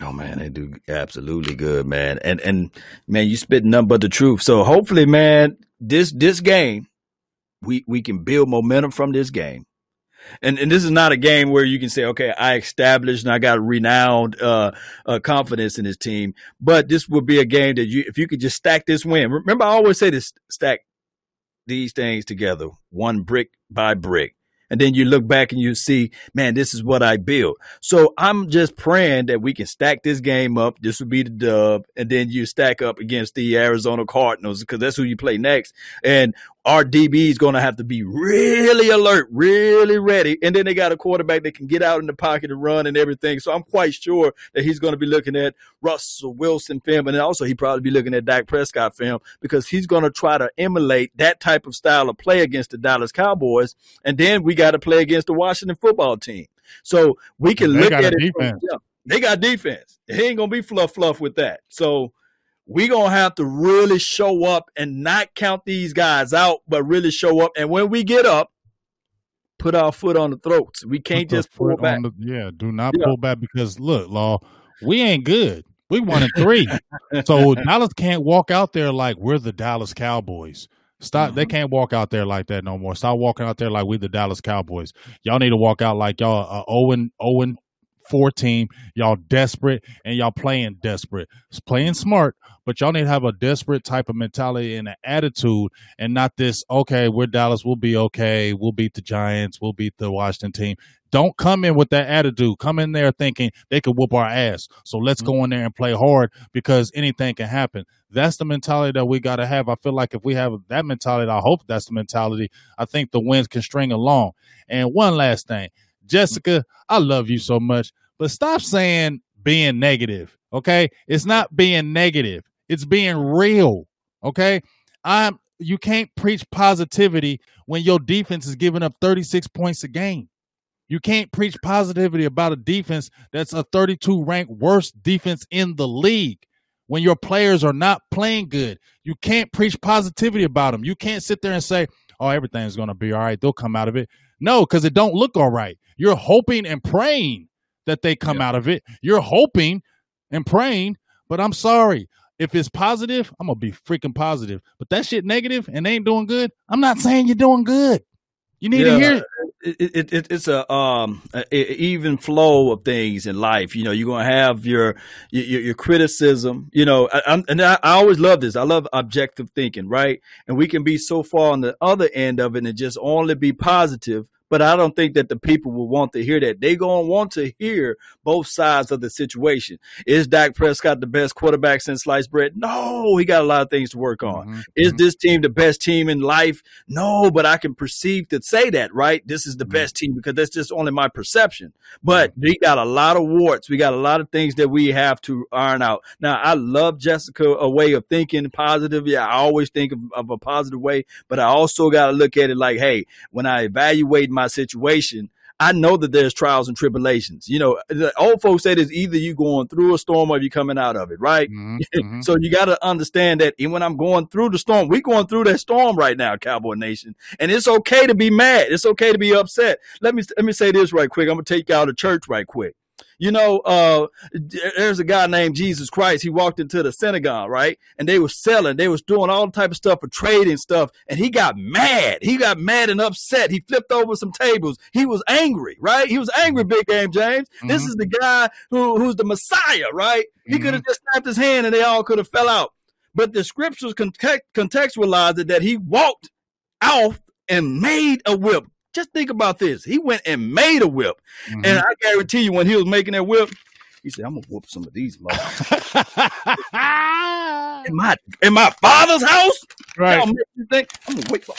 Oh man, they do absolutely good, man. And and man, you spit nothing but the truth. So hopefully, man, this this game, we we can build momentum from this game. And and this is not a game where you can say, okay, I established and I got renowned uh, uh, confidence in this team. But this would be a game that you, if you could just stack this win. Remember, I always say this: stack these things together, one brick by brick and then you look back and you see, man, this is what I built. So I'm just praying that we can stack this game up. This would be the dub, and then you stack up against the Arizona Cardinals because that's who you play next. And our DB is going to have to be really alert, really ready. And then they got a quarterback that can get out in the pocket and run and everything. So I'm quite sure that he's going to be looking at Russell Wilson film. And also he probably be looking at Dak Prescott film because he's going to try to emulate that type of style of play against the Dallas Cowboys. And then we got to play against the Washington football team. So we can they look at it. From, yeah, they got defense. He ain't going to be fluff fluff with that. So we're going to have to really show up and not count these guys out, but really show up. And when we get up, put our foot on the throats. We can't just pull back. The, yeah, do not yeah. pull back because look, Law, we ain't good. We one and three. so Dallas can't walk out there like we're the Dallas Cowboys. Stop. Mm-hmm. They can't walk out there like that no more. Stop walking out there like we the Dallas Cowboys. Y'all need to walk out like y'all uh, Owen Owen four team. Y'all desperate and y'all playing desperate. It's playing smart, but y'all need to have a desperate type of mentality and an attitude and not this, okay, we're Dallas, we'll be okay. We'll beat the Giants, we'll beat the Washington team. Don't come in with that attitude. Come in there thinking they could whoop our ass. So let's mm-hmm. go in there and play hard because anything can happen. That's the mentality that we got to have. I feel like if we have that mentality, I hope that's the mentality. I think the wins can string along. And one last thing, Jessica, I love you so much, but stop saying being negative. Okay, it's not being negative. It's being real. Okay, I'm. You can't preach positivity when your defense is giving up 36 points a game. You can't preach positivity about a defense that's a 32 ranked worst defense in the league when your players are not playing good. You can't preach positivity about them. You can't sit there and say, "Oh, everything's going to be all right. They'll come out of it." No, cuz it don't look all right. You're hoping and praying that they come yeah. out of it. You're hoping and praying, but I'm sorry. If it's positive, I'm going to be freaking positive. But that shit negative and ain't doing good, I'm not saying you're doing good. You need yeah, to hear it, it, it, it's a um a, a even flow of things in life. You know, you're gonna have your your, your criticism. You know, I, and I, I, always love this. I love objective thinking, right? And we can be so far on the other end of it and just only be positive but I don't think that the people will want to hear that. They're going to want to hear both sides of the situation. Is Dak Prescott the best quarterback since sliced bread? No, he got a lot of things to work on. Mm-hmm. Is mm-hmm. this team the best team in life? No, but I can perceive to say that, right? This is the mm-hmm. best team because that's just only my perception. But mm-hmm. we got a lot of warts. We got a lot of things that we have to iron out. Now, I love Jessica, a way of thinking positive. Yeah, I always think of, of a positive way, but I also got to look at it like, hey, when I evaluate my my situation, I know that there's trials and tribulations. You know, the old folks said it's either you going through a storm or you coming out of it, right? Mm-hmm. mm-hmm. so you got to understand that even when I'm going through the storm, we going through that storm right now, Cowboy Nation, and it's okay to be mad. It's okay to be upset. Let me let me say this right quick. I'm gonna take you out of church right quick. You know, uh, there's a guy named Jesus Christ. He walked into the synagogue, right? And they were selling, they was doing all the type of stuff for trading stuff. And he got mad. He got mad and upset. He flipped over some tables. He was angry, right? He was angry, Big Game James. Mm-hmm. This is the guy who, who's the Messiah, right? He mm-hmm. could have just snapped his hand and they all could have fell out. But the scriptures context, contextualized it that he walked out and made a whip. Just think about this. He went and made a whip. Mm-hmm. And I guarantee you, when he was making that whip, he said, I'm gonna whoop some of these motherfuckers. in my in my father's house? Right. You think I'm gonna wait for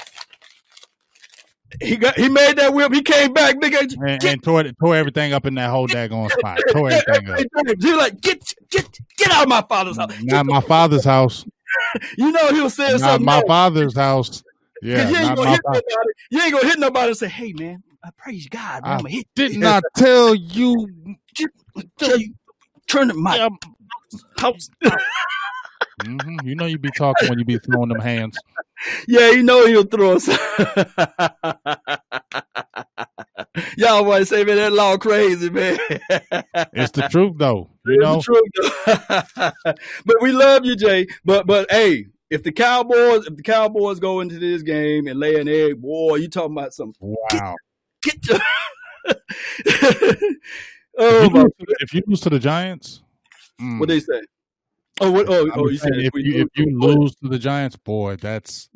he got he made that whip. He came back, nigga, and, and tore tore everything up in that whole daggone spot. Tore everything up. He was like, get get get out of my father's house. Not my father's house. you know he was saying Not something. my else. father's house. Yeah, you ain't, gonna hit nobody. you ain't gonna hit nobody and say, "Hey, man, I praise God." I hit did not tell you. Tell you turn the mic. house. mm-hmm. You know you be talking when you be throwing them hands. Yeah, you know he'll throw us. Y'all want to say, man, that law crazy, man. it's the truth, though. You it's know, truth, but we love you, Jay. But but hey, if the Cowboys, if the Cowboys go into this game and lay an egg, boy, you talking about some wow. Get, get your oh, if you, lose, if you lose to the Giants, mm, what they say? Oh, what? Oh, oh you said if, you, if you lose to the Giants, boy, that's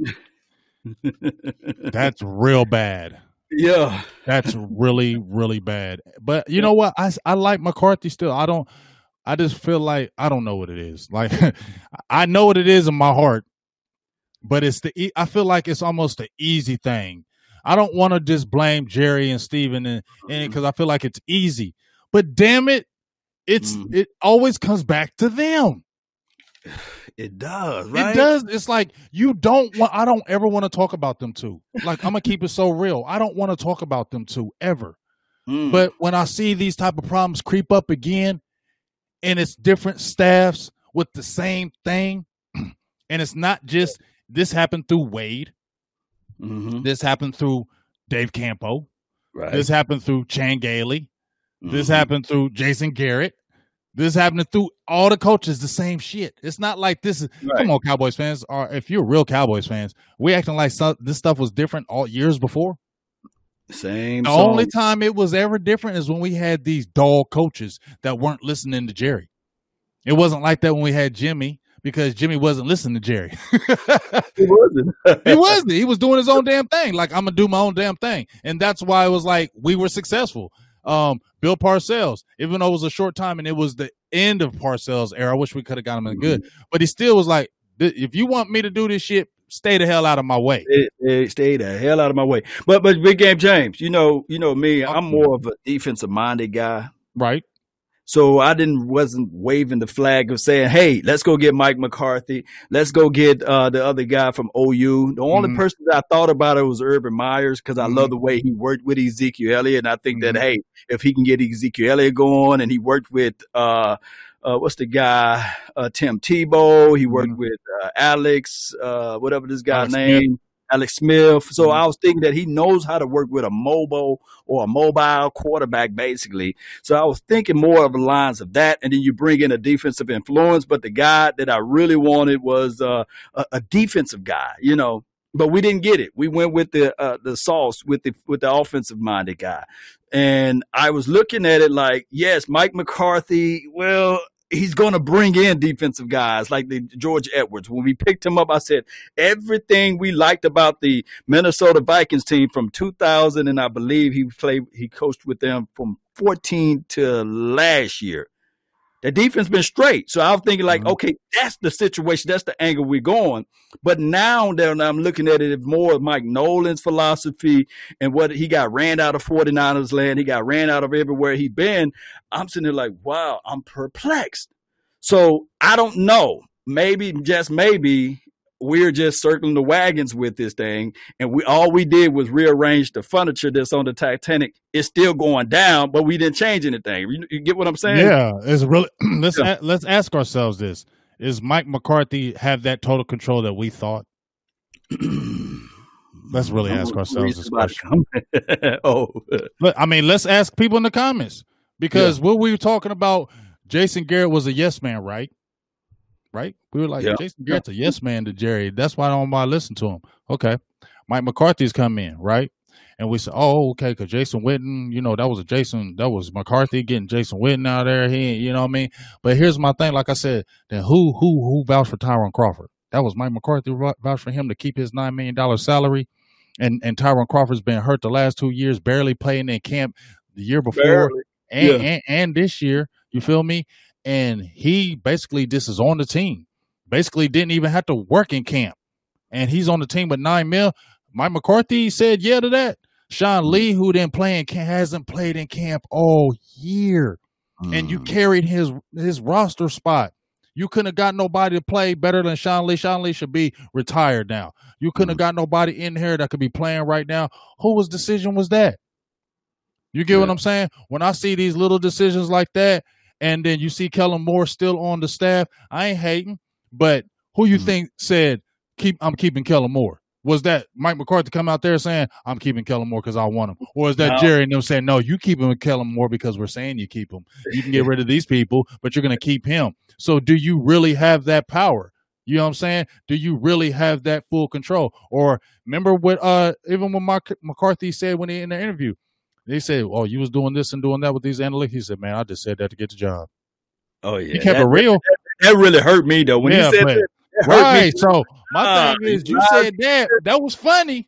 that's real bad. Yeah, that's really really bad. But you know what? I I like McCarthy still. I don't. I just feel like I don't know what it is. Like I know what it is in my heart, but it's the I feel like it's almost the easy thing. I don't want to just blame Jerry and Stephen and because I feel like it's easy. But damn it, it's mm. it always comes back to them. It does, right? It does. It's like you don't want I don't ever want to talk about them too. Like I'm gonna keep it so real. I don't want to talk about them too ever. Mm. But when I see these type of problems creep up again, and it's different staffs with the same thing. And it's not just this happened through Wade. Mm-hmm. This happened through Dave Campo. Right. This happened through Chan Gailey. Mm-hmm. This happened through Jason Garrett. This happened through all the coaches. The same shit. It's not like this is. Right. Come on, Cowboys fans. Or if you're real Cowboys fans, we acting like this stuff was different all years before. Same. The song. only time it was ever different is when we had these dog coaches that weren't listening to Jerry. It wasn't like that when we had Jimmy because Jimmy wasn't listening to Jerry. he wasn't. he wasn't. He was doing his own damn thing. Like I'm gonna do my own damn thing, and that's why it was like we were successful. Um, Bill Parcells, even though it was a short time and it was the end of Parcells' era, I wish we could have got him in good, but he still was like, if you want me to do this shit, stay the hell out of my way. Stay, stay the hell out of my way. But but big game James, you know, you know me, I'm more of a defensive minded guy. Right. So I didn't wasn't waving the flag of saying, "Hey, let's go get Mike McCarthy. Let's go get uh, the other guy from OU." The only mm-hmm. person that I thought about it was Urban Meyers because I mm-hmm. love the way he worked with Ezekiel Elliott, and I think mm-hmm. that hey, if he can get Ezekiel Elliott going, and he worked with uh, uh, what's the guy, uh, Tim Tebow, he worked mm-hmm. with uh, Alex, uh, whatever this guy's name. Alex Smith. So mm-hmm. I was thinking that he knows how to work with a mobile or a mobile quarterback, basically. So I was thinking more of the lines of that. And then you bring in a defensive influence. But the guy that I really wanted was uh, a, a, defensive guy, you know. But we didn't get it. We went with the uh, the sauce with the with the offensive minded guy, and I was looking at it like, yes, Mike McCarthy. Well, he's going to bring in defensive guys like the George Edwards. When we picked him up, I said everything we liked about the Minnesota Vikings team from 2000, and I believe he played, he coached with them from 14 to last year. The defense been straight. So I was thinking like, mm-hmm. okay, that's the situation. That's the angle we're going. But now that I'm looking at it more of Mike Nolan's philosophy and what he got ran out of 49ers land. He got ran out of everywhere he been. I'm sitting there like, wow, I'm perplexed. So I don't know. Maybe, just maybe, we're just circling the wagons with this thing and we all we did was rearrange the furniture that's on the titanic. It's still going down but we didn't change anything. You, you get what i'm saying? Yeah it's really let's yeah. a, let's ask ourselves this. Is mike mccarthy have that total control that we thought? Let's really ask ourselves this question. oh. I mean let's ask people in the comments because yeah. what we were talking about jason garrett was a yes man right right? We were like, yeah. Jason Garrett's a yes man to Jerry. That's why I don't want to listen to him. Okay. Mike McCarthy's come in, right? And we said, oh, okay, because Jason Witten, you know, that was a Jason, that was McCarthy getting Jason Witten out there. He, you know what I mean? But here's my thing. Like I said, then who, who, who vouched for Tyron Crawford? That was Mike McCarthy vouched for him to keep his $9 million salary. And, and Tyron Crawford's been hurt the last two years, barely playing in camp the year before and, yeah. and, and this year. You feel me? And he basically just is on the team. Basically, didn't even have to work in camp, and he's on the team with nine mil. Mike McCarthy said yeah to that. Sean Lee, who didn't play in camp, hasn't played in camp all year, mm. and you mm. carried his his roster spot. You couldn't have got nobody to play better than Sean Lee. Sean Lee should be retired now. You couldn't mm. have got nobody in here that could be playing right now. Whose decision was that? You get yeah. what I'm saying? When I see these little decisions like that, and then you see Kellen Moore still on the staff. I ain't hating, but who you mm-hmm. think said keep I'm keeping Kellen Moore? Was that Mike McCarthy come out there saying I'm keeping Kellen Moore because I want him, or is that no. Jerry and them saying no, you keep him with Kellen Moore because we're saying you keep him. You can get rid of these people, but you're going to keep him. So do you really have that power? You know what I'm saying? Do you really have that full control? Or remember what uh even when Mark McCarthy said when he in the interview, they said, "Oh, you was doing this and doing that with these analytics." He said, "Man, I just said that to get the job." Oh yeah, he kept that, it real. That, that, really hurt me though when yeah, you said but, that. Right. So my uh, thing is, you said that that was funny,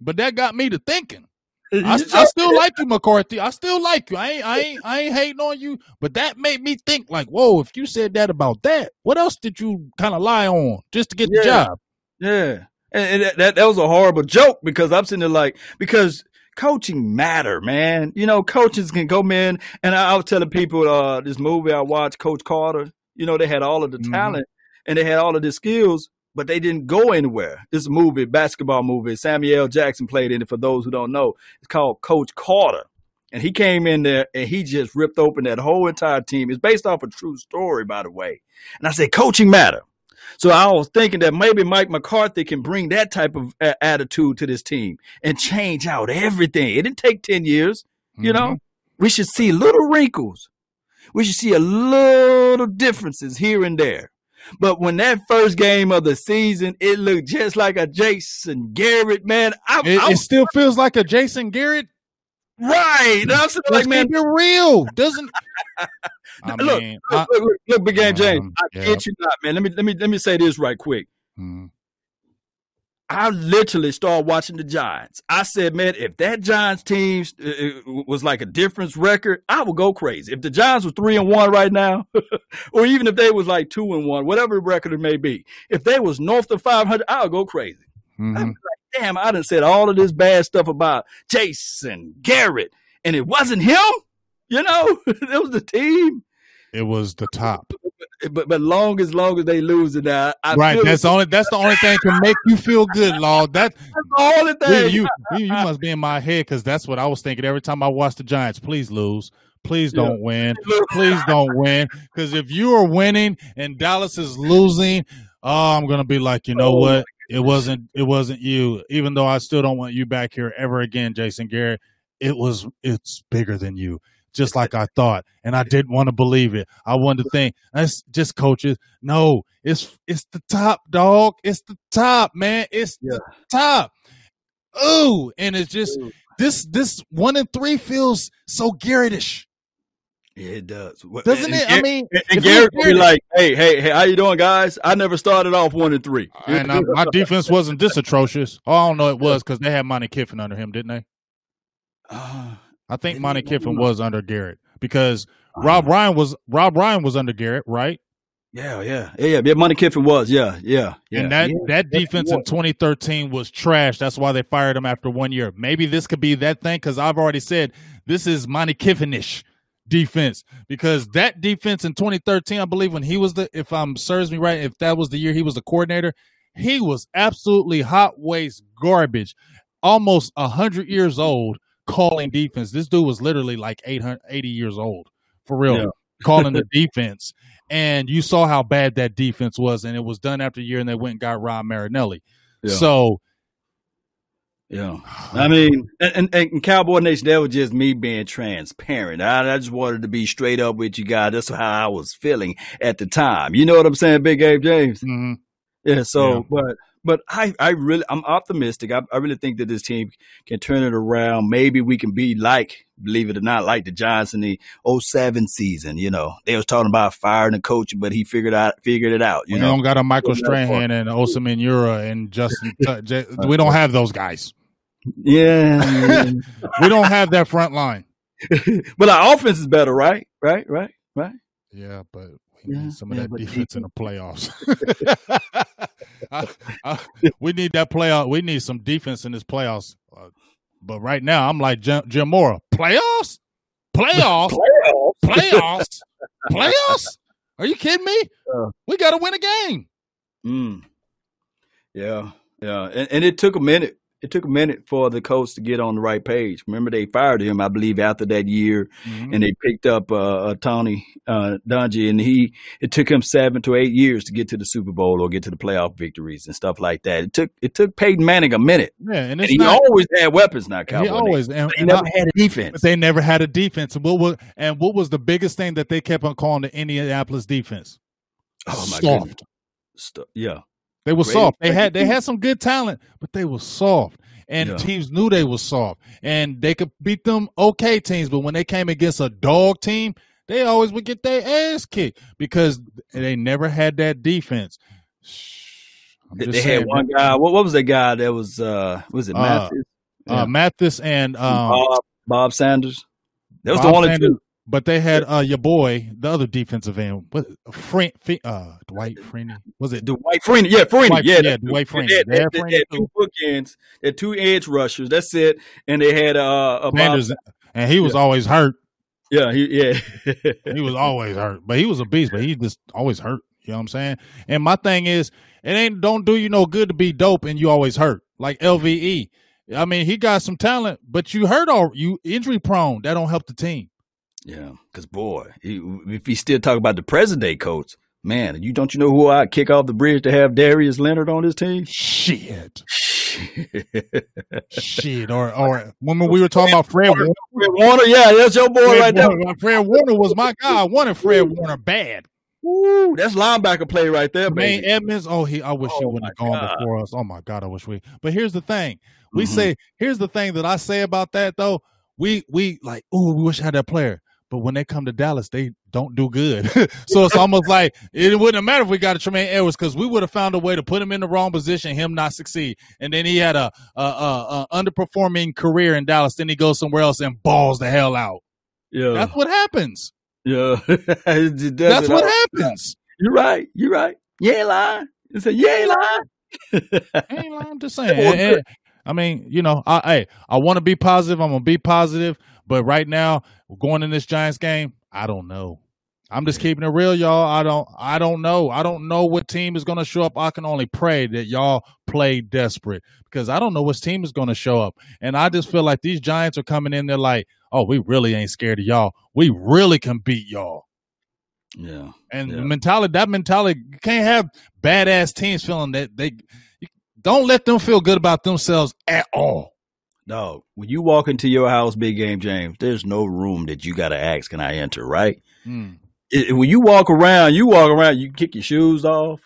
but that got me to thinking. I, I, still like you, McCarthy. I still like you. I ain't, I ain't, I ain't hating on you. But that made me think, like, whoa! If you said that about that, what else did you kind of lie on just to get yeah. the job? Yeah, and, and that that was a horrible joke because I'm sitting there like because coaching matter, man. You know, coaches can come in, and I, I was telling people uh, this movie I watched, Coach Carter. You know, they had all of the mm-hmm. talent and they had all of the skills, but they didn't go anywhere. This movie, basketball movie, Samuel L. Jackson played in it. For those who don't know, it's called Coach Carter. And he came in there and he just ripped open that whole entire team. It's based off a true story, by the way. And I said, coaching matter. So I was thinking that maybe Mike McCarthy can bring that type of uh, attitude to this team and change out everything. It didn't take 10 years, you mm-hmm. know? We should see little wrinkles. We should see a little differences here and there. But when that first game of the season, it looked just like a Jason Garrett, man. I, it, I, it still feels like a Jason Garrett Right. I'm saying, like, man, keep it real. Doesn't I look, mean, look, I- look, look, look, big game James. Um, I yeah. kid you not, man. Let me let me let me say this right quick. mm, I literally started watching the Giants. I said, man, if that Giants team uh, uh, was like a difference record, I would go crazy. If the Giants were three and one right now, or even if they was like two and one, whatever record it may be, if they was north of five hundred, I'll go crazy. mhm. I'd be like, damn, I done said all of this bad stuff about Jason Garrett, and it wasn't him. You know, it was the team. it was the top. But but long as long as they lose it now, I right. That's the only that's the only thing can make you feel good, Law. That that's the only you thing. you, you, you must be in my head because that's what I was thinking every time I watch the Giants. Please lose. Please don't win. Please don't win. Because if you are winning and Dallas is losing, oh, I'm gonna be like, you know Oh, what? It wasn't. It wasn't you. Even though I still don't want you back here ever again, Jason Garrett. It was. It's bigger than you. Just like I thought, and I didn't want to believe it. I wanted to think that's just coaches. No, it's it's the top dog. It's the top man. It's the top. Ooh, and it's just this this one and three feels so Garrettish, Yeah, it does. Doesn't and- it? I mean, and, if and Garrett was be like, "Hey, hey, hey, how you doing, guys? I never started off one and three. and uh, my defense wasn't this atrocious. Oh, I don't know, it was because they had Monty Kiffin under him, didn't they? Ah, I think Didn't Monty? Kiffin was under Garrett because Rob Ryan was Rob Ryan was under Garrett, right? yeah, yeah, yeah, yeah. yeah. Kiffin was, yeah, yeah, yeah. and that yeah. that defense in 2013 was trash. That's why they fired him after one year. Maybe this could be that thing because I've already said this is Monty Kiffinish defense because that defense in 2013, I believe when he was the, if I'm serves me right, if that was the year he was the coordinator, he was absolutely hot waste garbage, almost hundred years old calling defense. This dude was literally like 880 years old for real. Yeah. calling the defense. And you saw how bad that defense was, and it was done after a year, and they went and got Ron Marinelli. Yeah. So, Yeah. I mean, and, and, and Cowboy Nation, that was just me being transparent. I, I just wanted to be straight up with you guys. That's how I was feeling at the time. You know what I'm saying, Big Abe James? mhm. Yeah. So, Yeah. but but I I really I'm optimistic. I, I really think that this team can turn it around. Maybe we can be like, believe it or not, like the Giants in the 07 season. You know, they was talking about firing the coach, but he figured out figured it out. You we know. don't got a Michael Go that far. Strahan and Osi Umenyiora and Justin. Tu- J- we don't have those guys. Yeah. We don't have that front line. but our offense is better, right? Right? Right? Right? Yeah, but we Yeah, need some of yeah, that but defense in the playoffs. I- I- we need that playoff. We need some defense in this playoffs. Uh, but right now, I'm like Jim, Jim Mora. Playoffs? Playoffs? Playoffs? Playoffs? Are you kidding me? Uh. we got to win a game. Mm. Yeah, yeah, and, and it took a minute. It took a minute for the coach to get on the right page. Remember, they fired him, I believe, after that year, and they picked up uh, uh, Tony uh, Dungy, and he. It took him seven to eight years to get to the Super Bowl or get to the playoff victories and stuff like that. It took it took Peyton Manning a minute, Yeah, and and he not. always had weapons. Now, He Cowboy, always and, he and never I- had a defense. they never had a defense. And what was and what was the biggest thing that they kept on calling the Indianapolis defense? oh my soft. Stu- yeah, They were Great- soft. They had they had some good talent, but they were soft. And Yeah. teams knew they were soft. And they could beat them okay teams, but when they came against a dog team, they always would get their ass kicked because they never had that defense. Shh, they, they had one guy. What, what was that guy that was? uh Was it Uh, Mathis? uh, Mathis and um, Bob, Bob Sanders. That was Bob the only Sanders. two. But they had uh your boy, the other defensive end, what Fre- uh Dwight Freeney. Was it Dwight Freeney, yeah, Freeney, Dwight- yeah, yeah, Dwight Freeney. They had, They had they- they had two bookends, they had two edge rushers. That's it, and they had uh, a Sanders and he was always hurt. yeah, he, yeah, he was always hurt, but he was a beast. But he just always hurt. You know what I'm saying? And my thing is, it ain't don't do you no good to be dope and you always hurt. Like LVE, I mean, he got some talent, but you hurt all you injury prone. That don't help the team. Yeah. Because boy, he, if he still talk about the present day coach, man, you don't you know who I kick off the bridge to have Darius Leonard on his team? Shit, shit. Or or when we were talking about Fred Warner, Fred Warner, yeah, that's your boy Fred, right there. Warner, Fred Warner was my guy. I wanted Fred Warner bad. Woo, that's linebacker play right there, baby. Edmunds. Oh, he. I wish he Oh, wouldn't have gone God. before us. Oh my God, I wish we. But here's the thing. We Mhm. say. Here's the thing that I say about that though. we we like, oh, we wish I had that player. But when they come to Dallas, they don't do good. so it's almost like it wouldn't have mattered if we got a Tremaine Edmunds because we would have found a way to put him in the wrong position, him not succeed, and then he had a, a, a, a underperforming career in Dallas. Then he goes somewhere else and balls the hell out. Yeah, that's what happens. Yeah, that's what happens. You're right. You're right. Ain't lying. It's a you ain't lying. ain't lying. I'm just saying. I mean, you know, I hey, I want to be positive. I'm gonna be positive, but right now, going in this Giants game, I don't know. I'm just keeping it real, y'all. I don't I don't know. I don't know what team is gonna show up. I can only pray that y'all play desperate because I don't know which team is gonna show up. And I just feel like these Giants are coming in they're like, oh, we really ain't scared of y'all. We really can beat y'all. Yeah. And yeah. the mentality, that mentality, you can't have badass teams feeling that they don't let them feel good about themselves at all. No, when you walk into your house, Big Game James, there's no room that you got to ask, can I enter, right? Mm. It, when you walk around, you walk around, you kick your shoes off,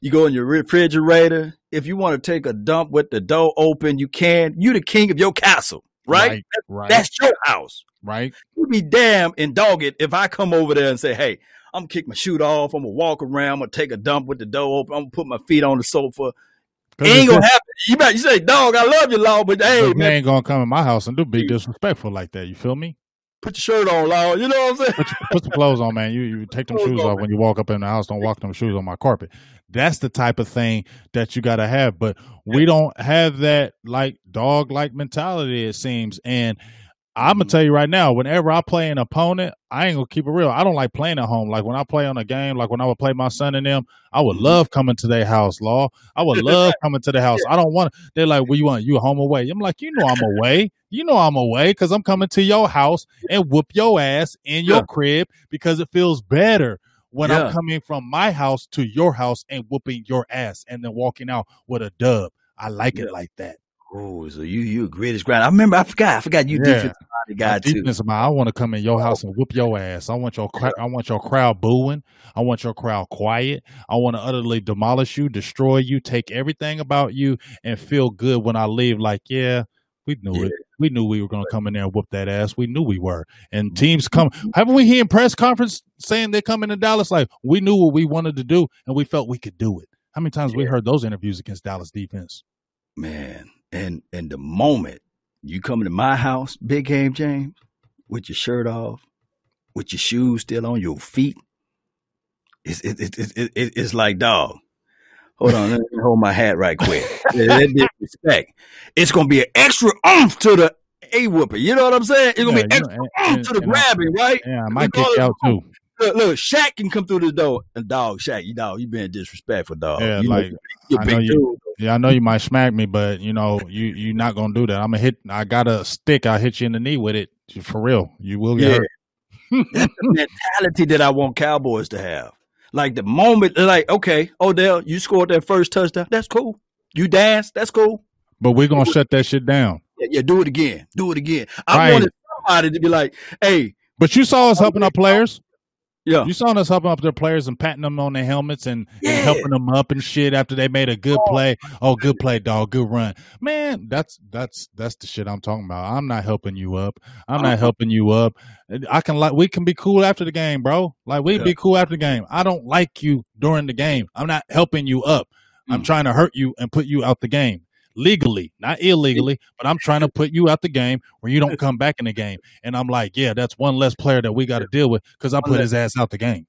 you go in your refrigerator. If you want to take a dump with the door open, you can. You the king of your castle, right? right, right. That's your house. Right. You be damn and dog it if I come over there and say, hey, I'm gonna kick my shoe off, I'm gonna walk around, I'm gonna take a dump with the door open, I'm gonna put my feet on the sofa. It ain't gonna happen. You better you say, dog, I love you, Law, but hey, man, ain't gonna come in my house and do be disrespectful like that. You feel me? Put your shirt on, Law. You know what I'm saying? Put, your, put the clothes on, man. You you take them shoes off when you walk up in the house. Don't walk them shoes on my carpet. That's the type of thing that you got to have. But we don't have that like dog like mentality. It seems, and I'm gonna tell you right now, whenever I play an opponent, I ain't gonna keep it real. I don't like playing at home. Like when I play on a game, like when I would play my son and them, I would mm-hmm. love coming to their house, law. I would love coming to the house. I don't want. They're like, "What you want? You home away?" I'm like, "You know I'm away. You know I'm away because I'm coming to your house and whoop your ass in your yeah. crib because it feels better." When yeah. I'm coming from my house to your house and whooping your ass and then walking out with a dub, I like yeah. it like that. Oh, so you you greatest ground. I remember. I forgot. I forgot you yeah. defensive guy too. Defensive mind. I want to come in your house and whoop your ass. I want your I want your crowd booing. I want your crowd quiet. I want to utterly demolish you, destroy you, take everything about you, and feel good when I leave. Like, yeah, we knew yeah. it. We knew we were going to come in there and whoop that ass. We knew we were. And mm-hmm. teams come. Haven't we hear in press conference saying they're coming to Dallas? Like we knew what we wanted to do, and we felt we could do it. How many times yeah. we heard those interviews against Dallas defense? Man, and and the moment you come into my house, Big Game James, with your shirt off, with your shoes still on your feet, it's it, it, it, it it's like dog. Hold on, let me hold my hat right quick. that disrespect. It's gonna be an extra oomph to the a whooper. You know what I'm saying? It's gonna yeah, be extra know, and, oomph to the grabbing, right? Yeah, I might kick out too. Look, look, Shaq can come through the door. And dog, Shaq, you dog, you being disrespectful, dog. Yeah, you like know, I know you, yeah, I know you might smack me, but you know, you you're not gonna do that. I'm gonna hit. I got a stick. I hit you in the knee with it for real. You will get yeah. hurt. That's the mentality that I want Cowboys to have. Like the moment, like okay, Odell, you scored that first touchdown. That's cool. You dance. That's cool. But we're gonna shut that shit down. Yeah, yeah, do it again. Do it again. I right. wanted somebody to be like, hey. But you saw us helping our players. Yeah. You saw us helping up their players and patting them on their helmets and, yeah. and, helping them up and shit after they made a good play. Oh, good play, dog. Good run. Man, that's that's that's the shit I'm talking about. I'm not helping you up. I'm not uh-huh. helping you up. I can like we can be cool after the game, bro. Like we yeah. be cool after the game. I don't like you during the game. I'm not helping you up. Mm. I'm trying to hurt you and put you out the game legally, not illegally, but I'm trying to put you out the game where you don't come back in the game. And I'm like, yeah, that's one less player that we got to deal with because I put his ass out the game.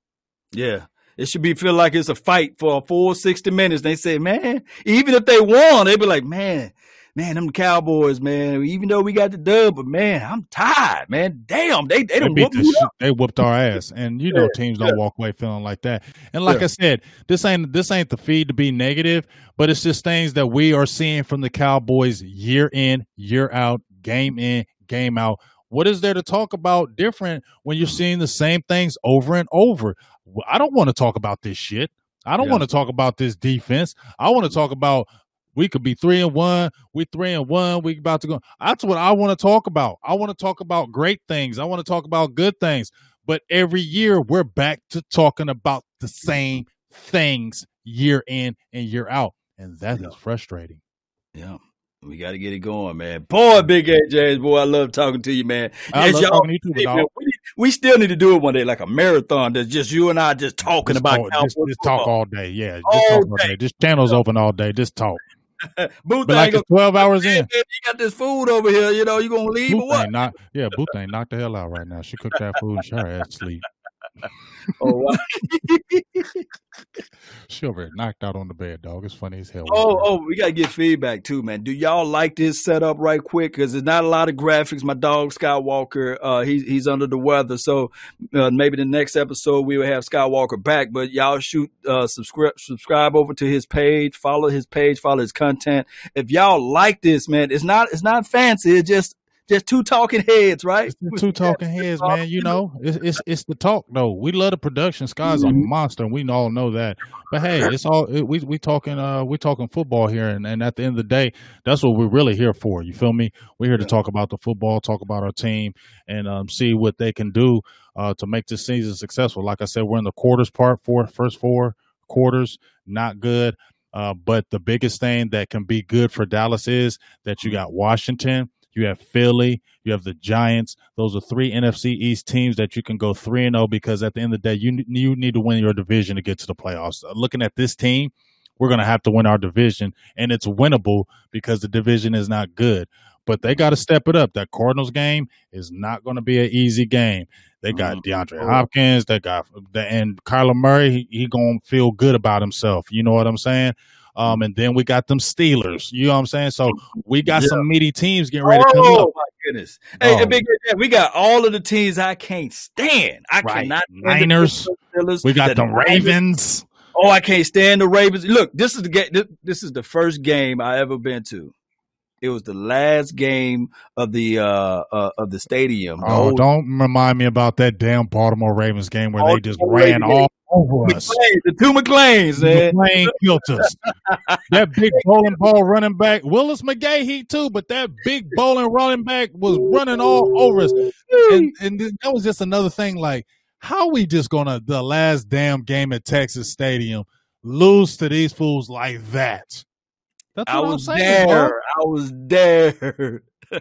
Yeah. It should be feel like it's a fight for a full 60 minutes. They say, man, even if they won, they'd be like, man, man, them Cowboys, man. Even though we got the dub, but man, I'm tired, man. Damn, they they, they whooped the They whooped our ass, and you know yeah, teams don't yeah. walk away feeling like that. And like yeah. I said, this ain't this ain't the feed to be negative, but it's just things that we are seeing from the Cowboys year in, year out, game in, game out. What is there to talk about different when you're seeing the same things over and over? I don't want to talk about this shit. I don't want to talk about this defense. I want to talk about we could be three and one. We three and one. We about to go. That's what I want to talk about. I want to talk about great things. I want to talk about good things. But every year we're back to talking about the same things year in and year out, and that yeah. is frustrating. Yeah, We got to get it going, man. Boy, Big AJ, boy, I love talking to you, man. I As love y'all- talking to you too, Hey, man, we, we still need to do it one day, like a marathon. That's just you and I just talking Just about talk, just, just talk all day. Yeah, just All talk all day. day. This channel's open all day. Just talk. Booth But like ain't it's twelve hours in. you got this food over here. You know, you gonna leave or what? knock, yeah, Booth ain't knocked the hell out right now. She cooked that food and she her ass sleep. Oh, wow. She knocked out on the bed, dog. It's funny as hell. Oh, oh, we gotta get feedback too, man. Do y'all like this setup right quick? Because there's not a lot of graphics. My dog Skywalker, uh, he's he's under the weather, so uh, maybe the next episode we will have Skywalker back. But y'all shoot, uh, subscribe, subscribe over to his page, follow his page, follow his content. If y'all like this, man, it's not it's not fancy. It's just just two talking heads, right? It's two talking heads, man. You know, it's it's it's the talk though. We love the production. Sky's a Mhm. monster, and we all know that. But hey, it's all it, we we talking uh we talking football here, and, and at the end of the day, that's what we're really here for. You feel me? We're here to talk about the football, talk about our team, and um see what they can do uh to make this season successful. Like I said, we're in the quarters part four, first four quarters, not good. Uh, but the biggest thing that can be good for Dallas is that you got Washington, you have Philly, you have the Giants. Those are three NFC East teams that you can go three and zero because at the end of the day, you you need to win your division to get to the playoffs. Uh, Looking at this team, we're going to have to win our division, and it's winnable because the division is not good. But they got to step it up. That Cardinals game is not going to be an easy game. They got Mhm. DeAndre Hopkins. They got and Kyler Murray. He, he gonna feel good about himself. You know what I'm saying? Um, and then we got them Steelers. You know what I'm saying? So we got Yeah. some meaty teams getting ready to come up. Oh my goodness! Hey, Oh. big we got all of the teams I can't stand. I Right. cannot stand Niners. Steelers, We got the Niners. Ravens. Oh, I can't stand the Ravens. Look, this is the game. This, this is the first game I ever been to. It was the last game of the uh, uh of the stadium. The Oh, old don't remind me about that damn Baltimore Ravens game where they just ran Ravens. all over us. The two McClains, man. McClain killed us. That big bowling ball running back, Willis McGahee too, but that big bowling running back was running all over us. And, and that was just another thing. Like, how we just gonna the last damn game at Texas Stadium lose to these fools like that? That's I was saying, there. I was there. Oh,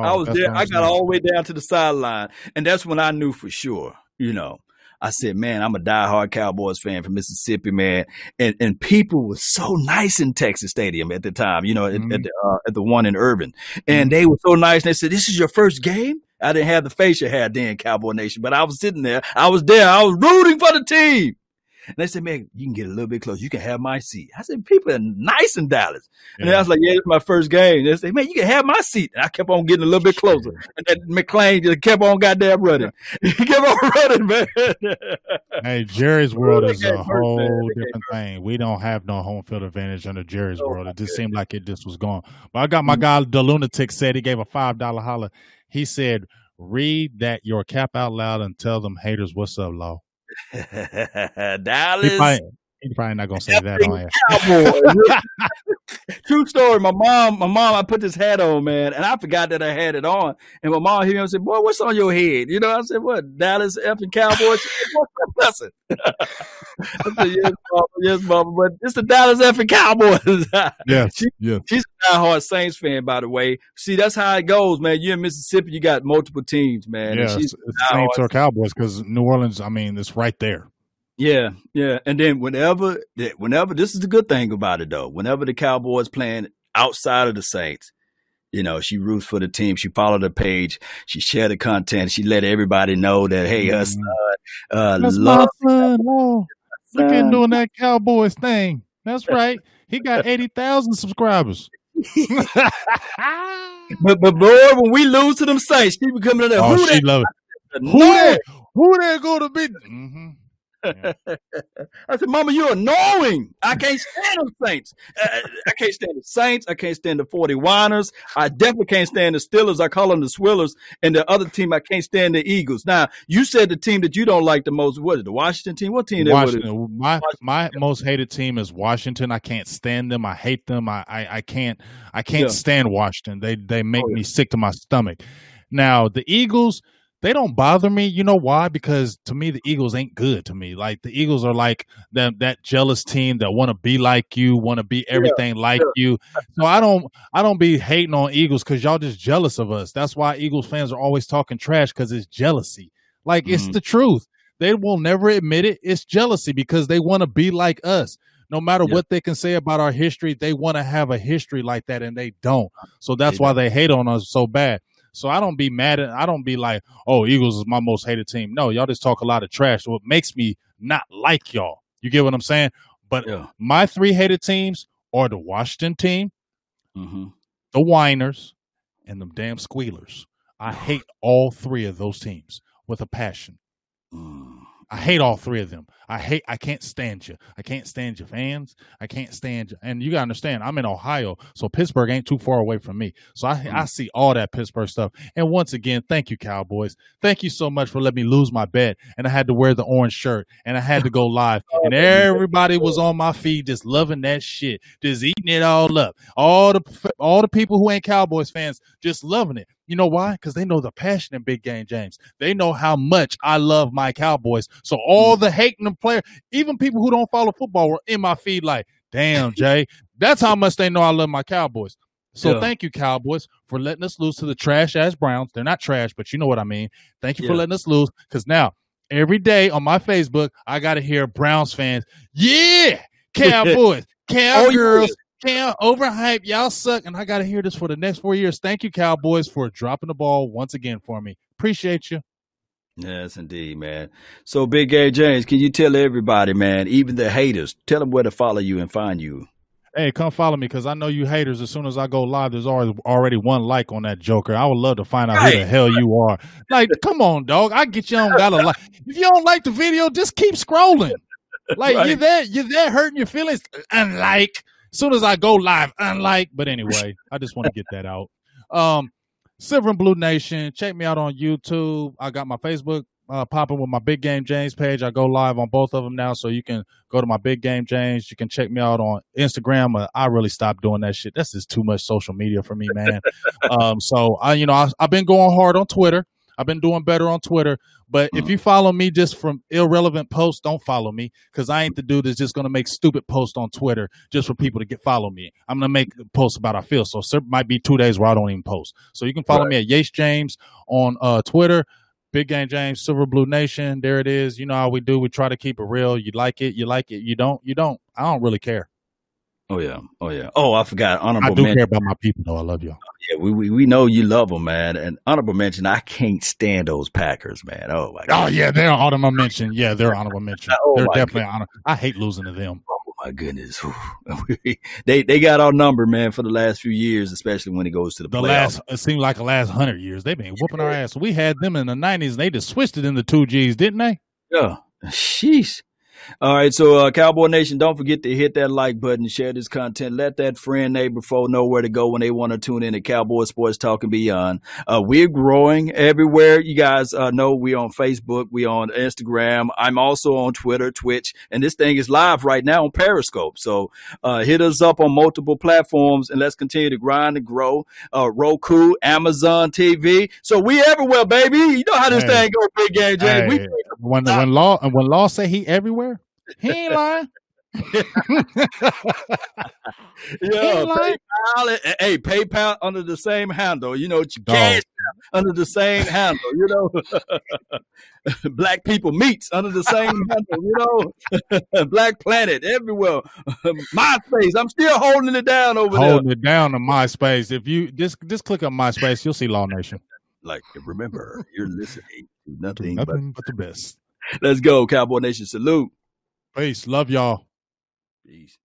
I Oh, was there. what I'm I got all the way down to the sideline, and that's when I knew for sure. You know, I said, "Man, I'm a diehard Cowboys fan from Mississippi, man." And and people were so nice in Texas Stadium at the time. You know, at, Mhm. at the uh, at the one in Irving, and they were so nice. And they said, "This is your first game." I didn't have the face you had then, Cowboy Nation, but I was sitting there. I was there. I was rooting for the team. And they said, man, you can get a little bit closer. You can have my seat. I said, people are nice in Dallas. And then I was like, yeah, it's my first game. They said, man, you can have my seat. And I kept on getting a little bit closer. And that McClain just kept on goddamn running. he kept on running, man. Hey, Jerry's world is a whole different thing. We don't have no home field advantage under Jerry's Oh, world. It just seemed like it just was gone. But I got my mm-hmm. guy, the lunatic, said he gave a five dollar holler. He said, "Read that your cap out loud and tell them haters what's up, law." He Dallas probably, he probably not gonna say that on air. Cowboys. True story. My mom, my mom, I put this hat on, man, and I forgot that I had it on. And my mom hit me and said, "Boy, what's on your head?" You know, I said, "What? Dallas effing Cowboys?" She said, What's that? I said, "Yes, mama, yes, mama, but it's the Dallas effing Cowboys." yeah, She- yes. She's a diehard Saints fan, by the way. See, that's how it goes, man. You're in Mississippi, you got multiple teams, man. yeah, And she's it's, it's Saints or Cowboys because New Orleans. I mean, it's right there. Yeah, yeah. And then whenever, whenever this is the good thing about it though. Whenever the Cowboys playing outside of the Saints, you know, she roots for the team. She followed the page. She shared the content. She let everybody know that hey, her son, uh, That's love my son. Oh, look at doing that Cowboys thing. That's right. He got eighty thousand subscribers. But but boy, when we lose to them Saints, she be coming in there. oh, who she that? love it. Who No. that? Who that gonna be? Hmm I said, Mama, you're annoying. I can't stand the Saints. Uh, I can't stand the Saints. I can't stand the 41ers. I definitely can't stand the Steelers. I call them the Swillers. And the other team, I can't stand the Eagles. Now, you said the team that you don't like the most, what is it, the Washington team? What team that was it? Washington. My my most hated team is Washington. I can't stand them. I hate them. I I, I can't I can't Yeah. stand Washington. They they make Oh, yeah. me sick to my stomach. Now the Eagles, they don't bother me. You know why? Because to me, the Eagles ain't good to me. Like the Eagles are like that that jealous team that want to be like you, want to be everything yeah, like yeah. you. So I don't I don't be hating on Eagles because y'all just jealous of us. That's why Eagles fans are always talking trash because it's jealousy. Like mm-hmm. it's the truth. They will never admit it. It's jealousy because they want to be like us. No matter yeah. what they can say about our history, they want to have a history like that, and they don't. So that's why they hate on us so bad. So I don't be mad at I don't be like, oh, Eagles is my most hated team. No, y'all just talk a lot of trash. It makes me not like y'all. You get what I'm saying? But yeah. my three hated teams are the Washington team, mm-hmm. the Whiners, and the damn Squealers. I hate all three of those teams with a passion. Mm. I hate all three of them. I hate. I can't stand you. I can't stand your fans. I can't stand you. And you gotta understand, I'm in Ohio, so Pittsburgh ain't too far away from me. So I mm. I see all that Pittsburgh stuff. And once again, thank you, Cowboys. Thank you so much for letting me lose my bet. And I had to wear the orange shirt, and I had to go live, and everybody was on my feed just loving that shit, just eating it all up. All the all the people who ain't Cowboys fans just loving it. You know why? Because they know the passion in Big Game James. They know how much I love my Cowboys. So all mm. the hating the player, even people who don't follow football were in my feed like, damn, Jay, that's how much they know I love my Cowboys. So yeah. thank you, Cowboys, for letting us lose to the trash ass Browns. They're not trash, but you know what I mean. Thank you yeah. for letting us lose. Because now every day on my Facebook, I gotta hear Browns fans, yeah, Cowboys, Cowgirls, Cam, overhype. Y'all suck. And I got to hear this for the next four years. Thank you, Cowboys, for dropping the ball once again for me. Appreciate you. Yes, indeed, man. So, Big Game James, can you tell everybody, man, even the haters, tell them where to follow you and find you? Hey, come follow me because I know you haters. As soon as I go live, there's already already one like on that Joker. I would love to find out right. who the hell you are. Like, come on, dog. I get you on got a like. If you don't like the video, just keep scrolling. Like right. you're there, you're there hurting your feelings. Unlike as soon as I go live, unlike, but anyway, I just want to get that out. Um, Silver and Blue Nation, check me out on YouTube. I got my Facebook uh, popping with my Big Game James page. I go live on both of them now, so you can go to my Big Game James. You can check me out on Instagram. Uh, I really stopped doing that shit. That's just too much social media for me, man. um, so I, you know, I, I've been going hard on Twitter. I've been doing better on Twitter. But if you follow me just from irrelevant posts, don't follow me because I ain't the dude that's just gonna make stupid posts on Twitter just for people to get follow me. I'm gonna make posts about how I feel. So there might be two days where I don't even post. So you can follow right. me at Yates James on uh, Twitter. Big Game James, Silver Blue Nation. There it is. You know how we do. We try to keep it real. You like it, you like it. You don't, you don't. I don't really care. Oh yeah, oh yeah. Oh, I forgot. Honorable I do mention. care about my people, though. I love y'all. Oh, yeah, we, we we know you love them, man. And honorable mention. I can't stand those Packers, man. Oh my. Oh, God. Oh yeah, they're honorable mention. Yeah, they're honorable mention. oh, they're definitely honor. I hate losing to them. Oh my goodness, they they got our number, man, for the last few years, especially when it goes to the, the playoffs. last. It seems like the last hundred years they've been whooping our ass. We had them in the nineties, and they just switched it in the two Gs, didn't they? Yeah. Sheesh. All right, so uh, Cowboy Nation, don't forget to hit that like button, share this content, let that friend, neighbor, foe know where to go when they want to tune in to Cowboy Sports Talk and Beyond. Uh, we're growing everywhere. You guys uh, know we're on Facebook, we're on Instagram. I'm also on Twitter, Twitch, and this thing is live right now on Periscope. So uh, hit us up on multiple platforms and let's continue to grind and grow. Uh, Roku, Amazon TV. So we everywhere, baby. You know how this hey. thing goes, big game, James. Hey. We, when when law and when law say he everywhere. He ain't lying. yeah, PayPal. Hey, PayPal under the same handle. You know, cash under the same handle. You know, Black People Meets under the same handle. You know, Black Planet everywhere. MySpace. I'm still holding it down over holding there. Holding it down on MySpace. If you just just click on MySpace, you'll see Law Nation. Like, remember, you're listening to nothing, nothing but, but the best. Let's go, Cowboy Nation. Salute. Peace. Love y'all. Peace.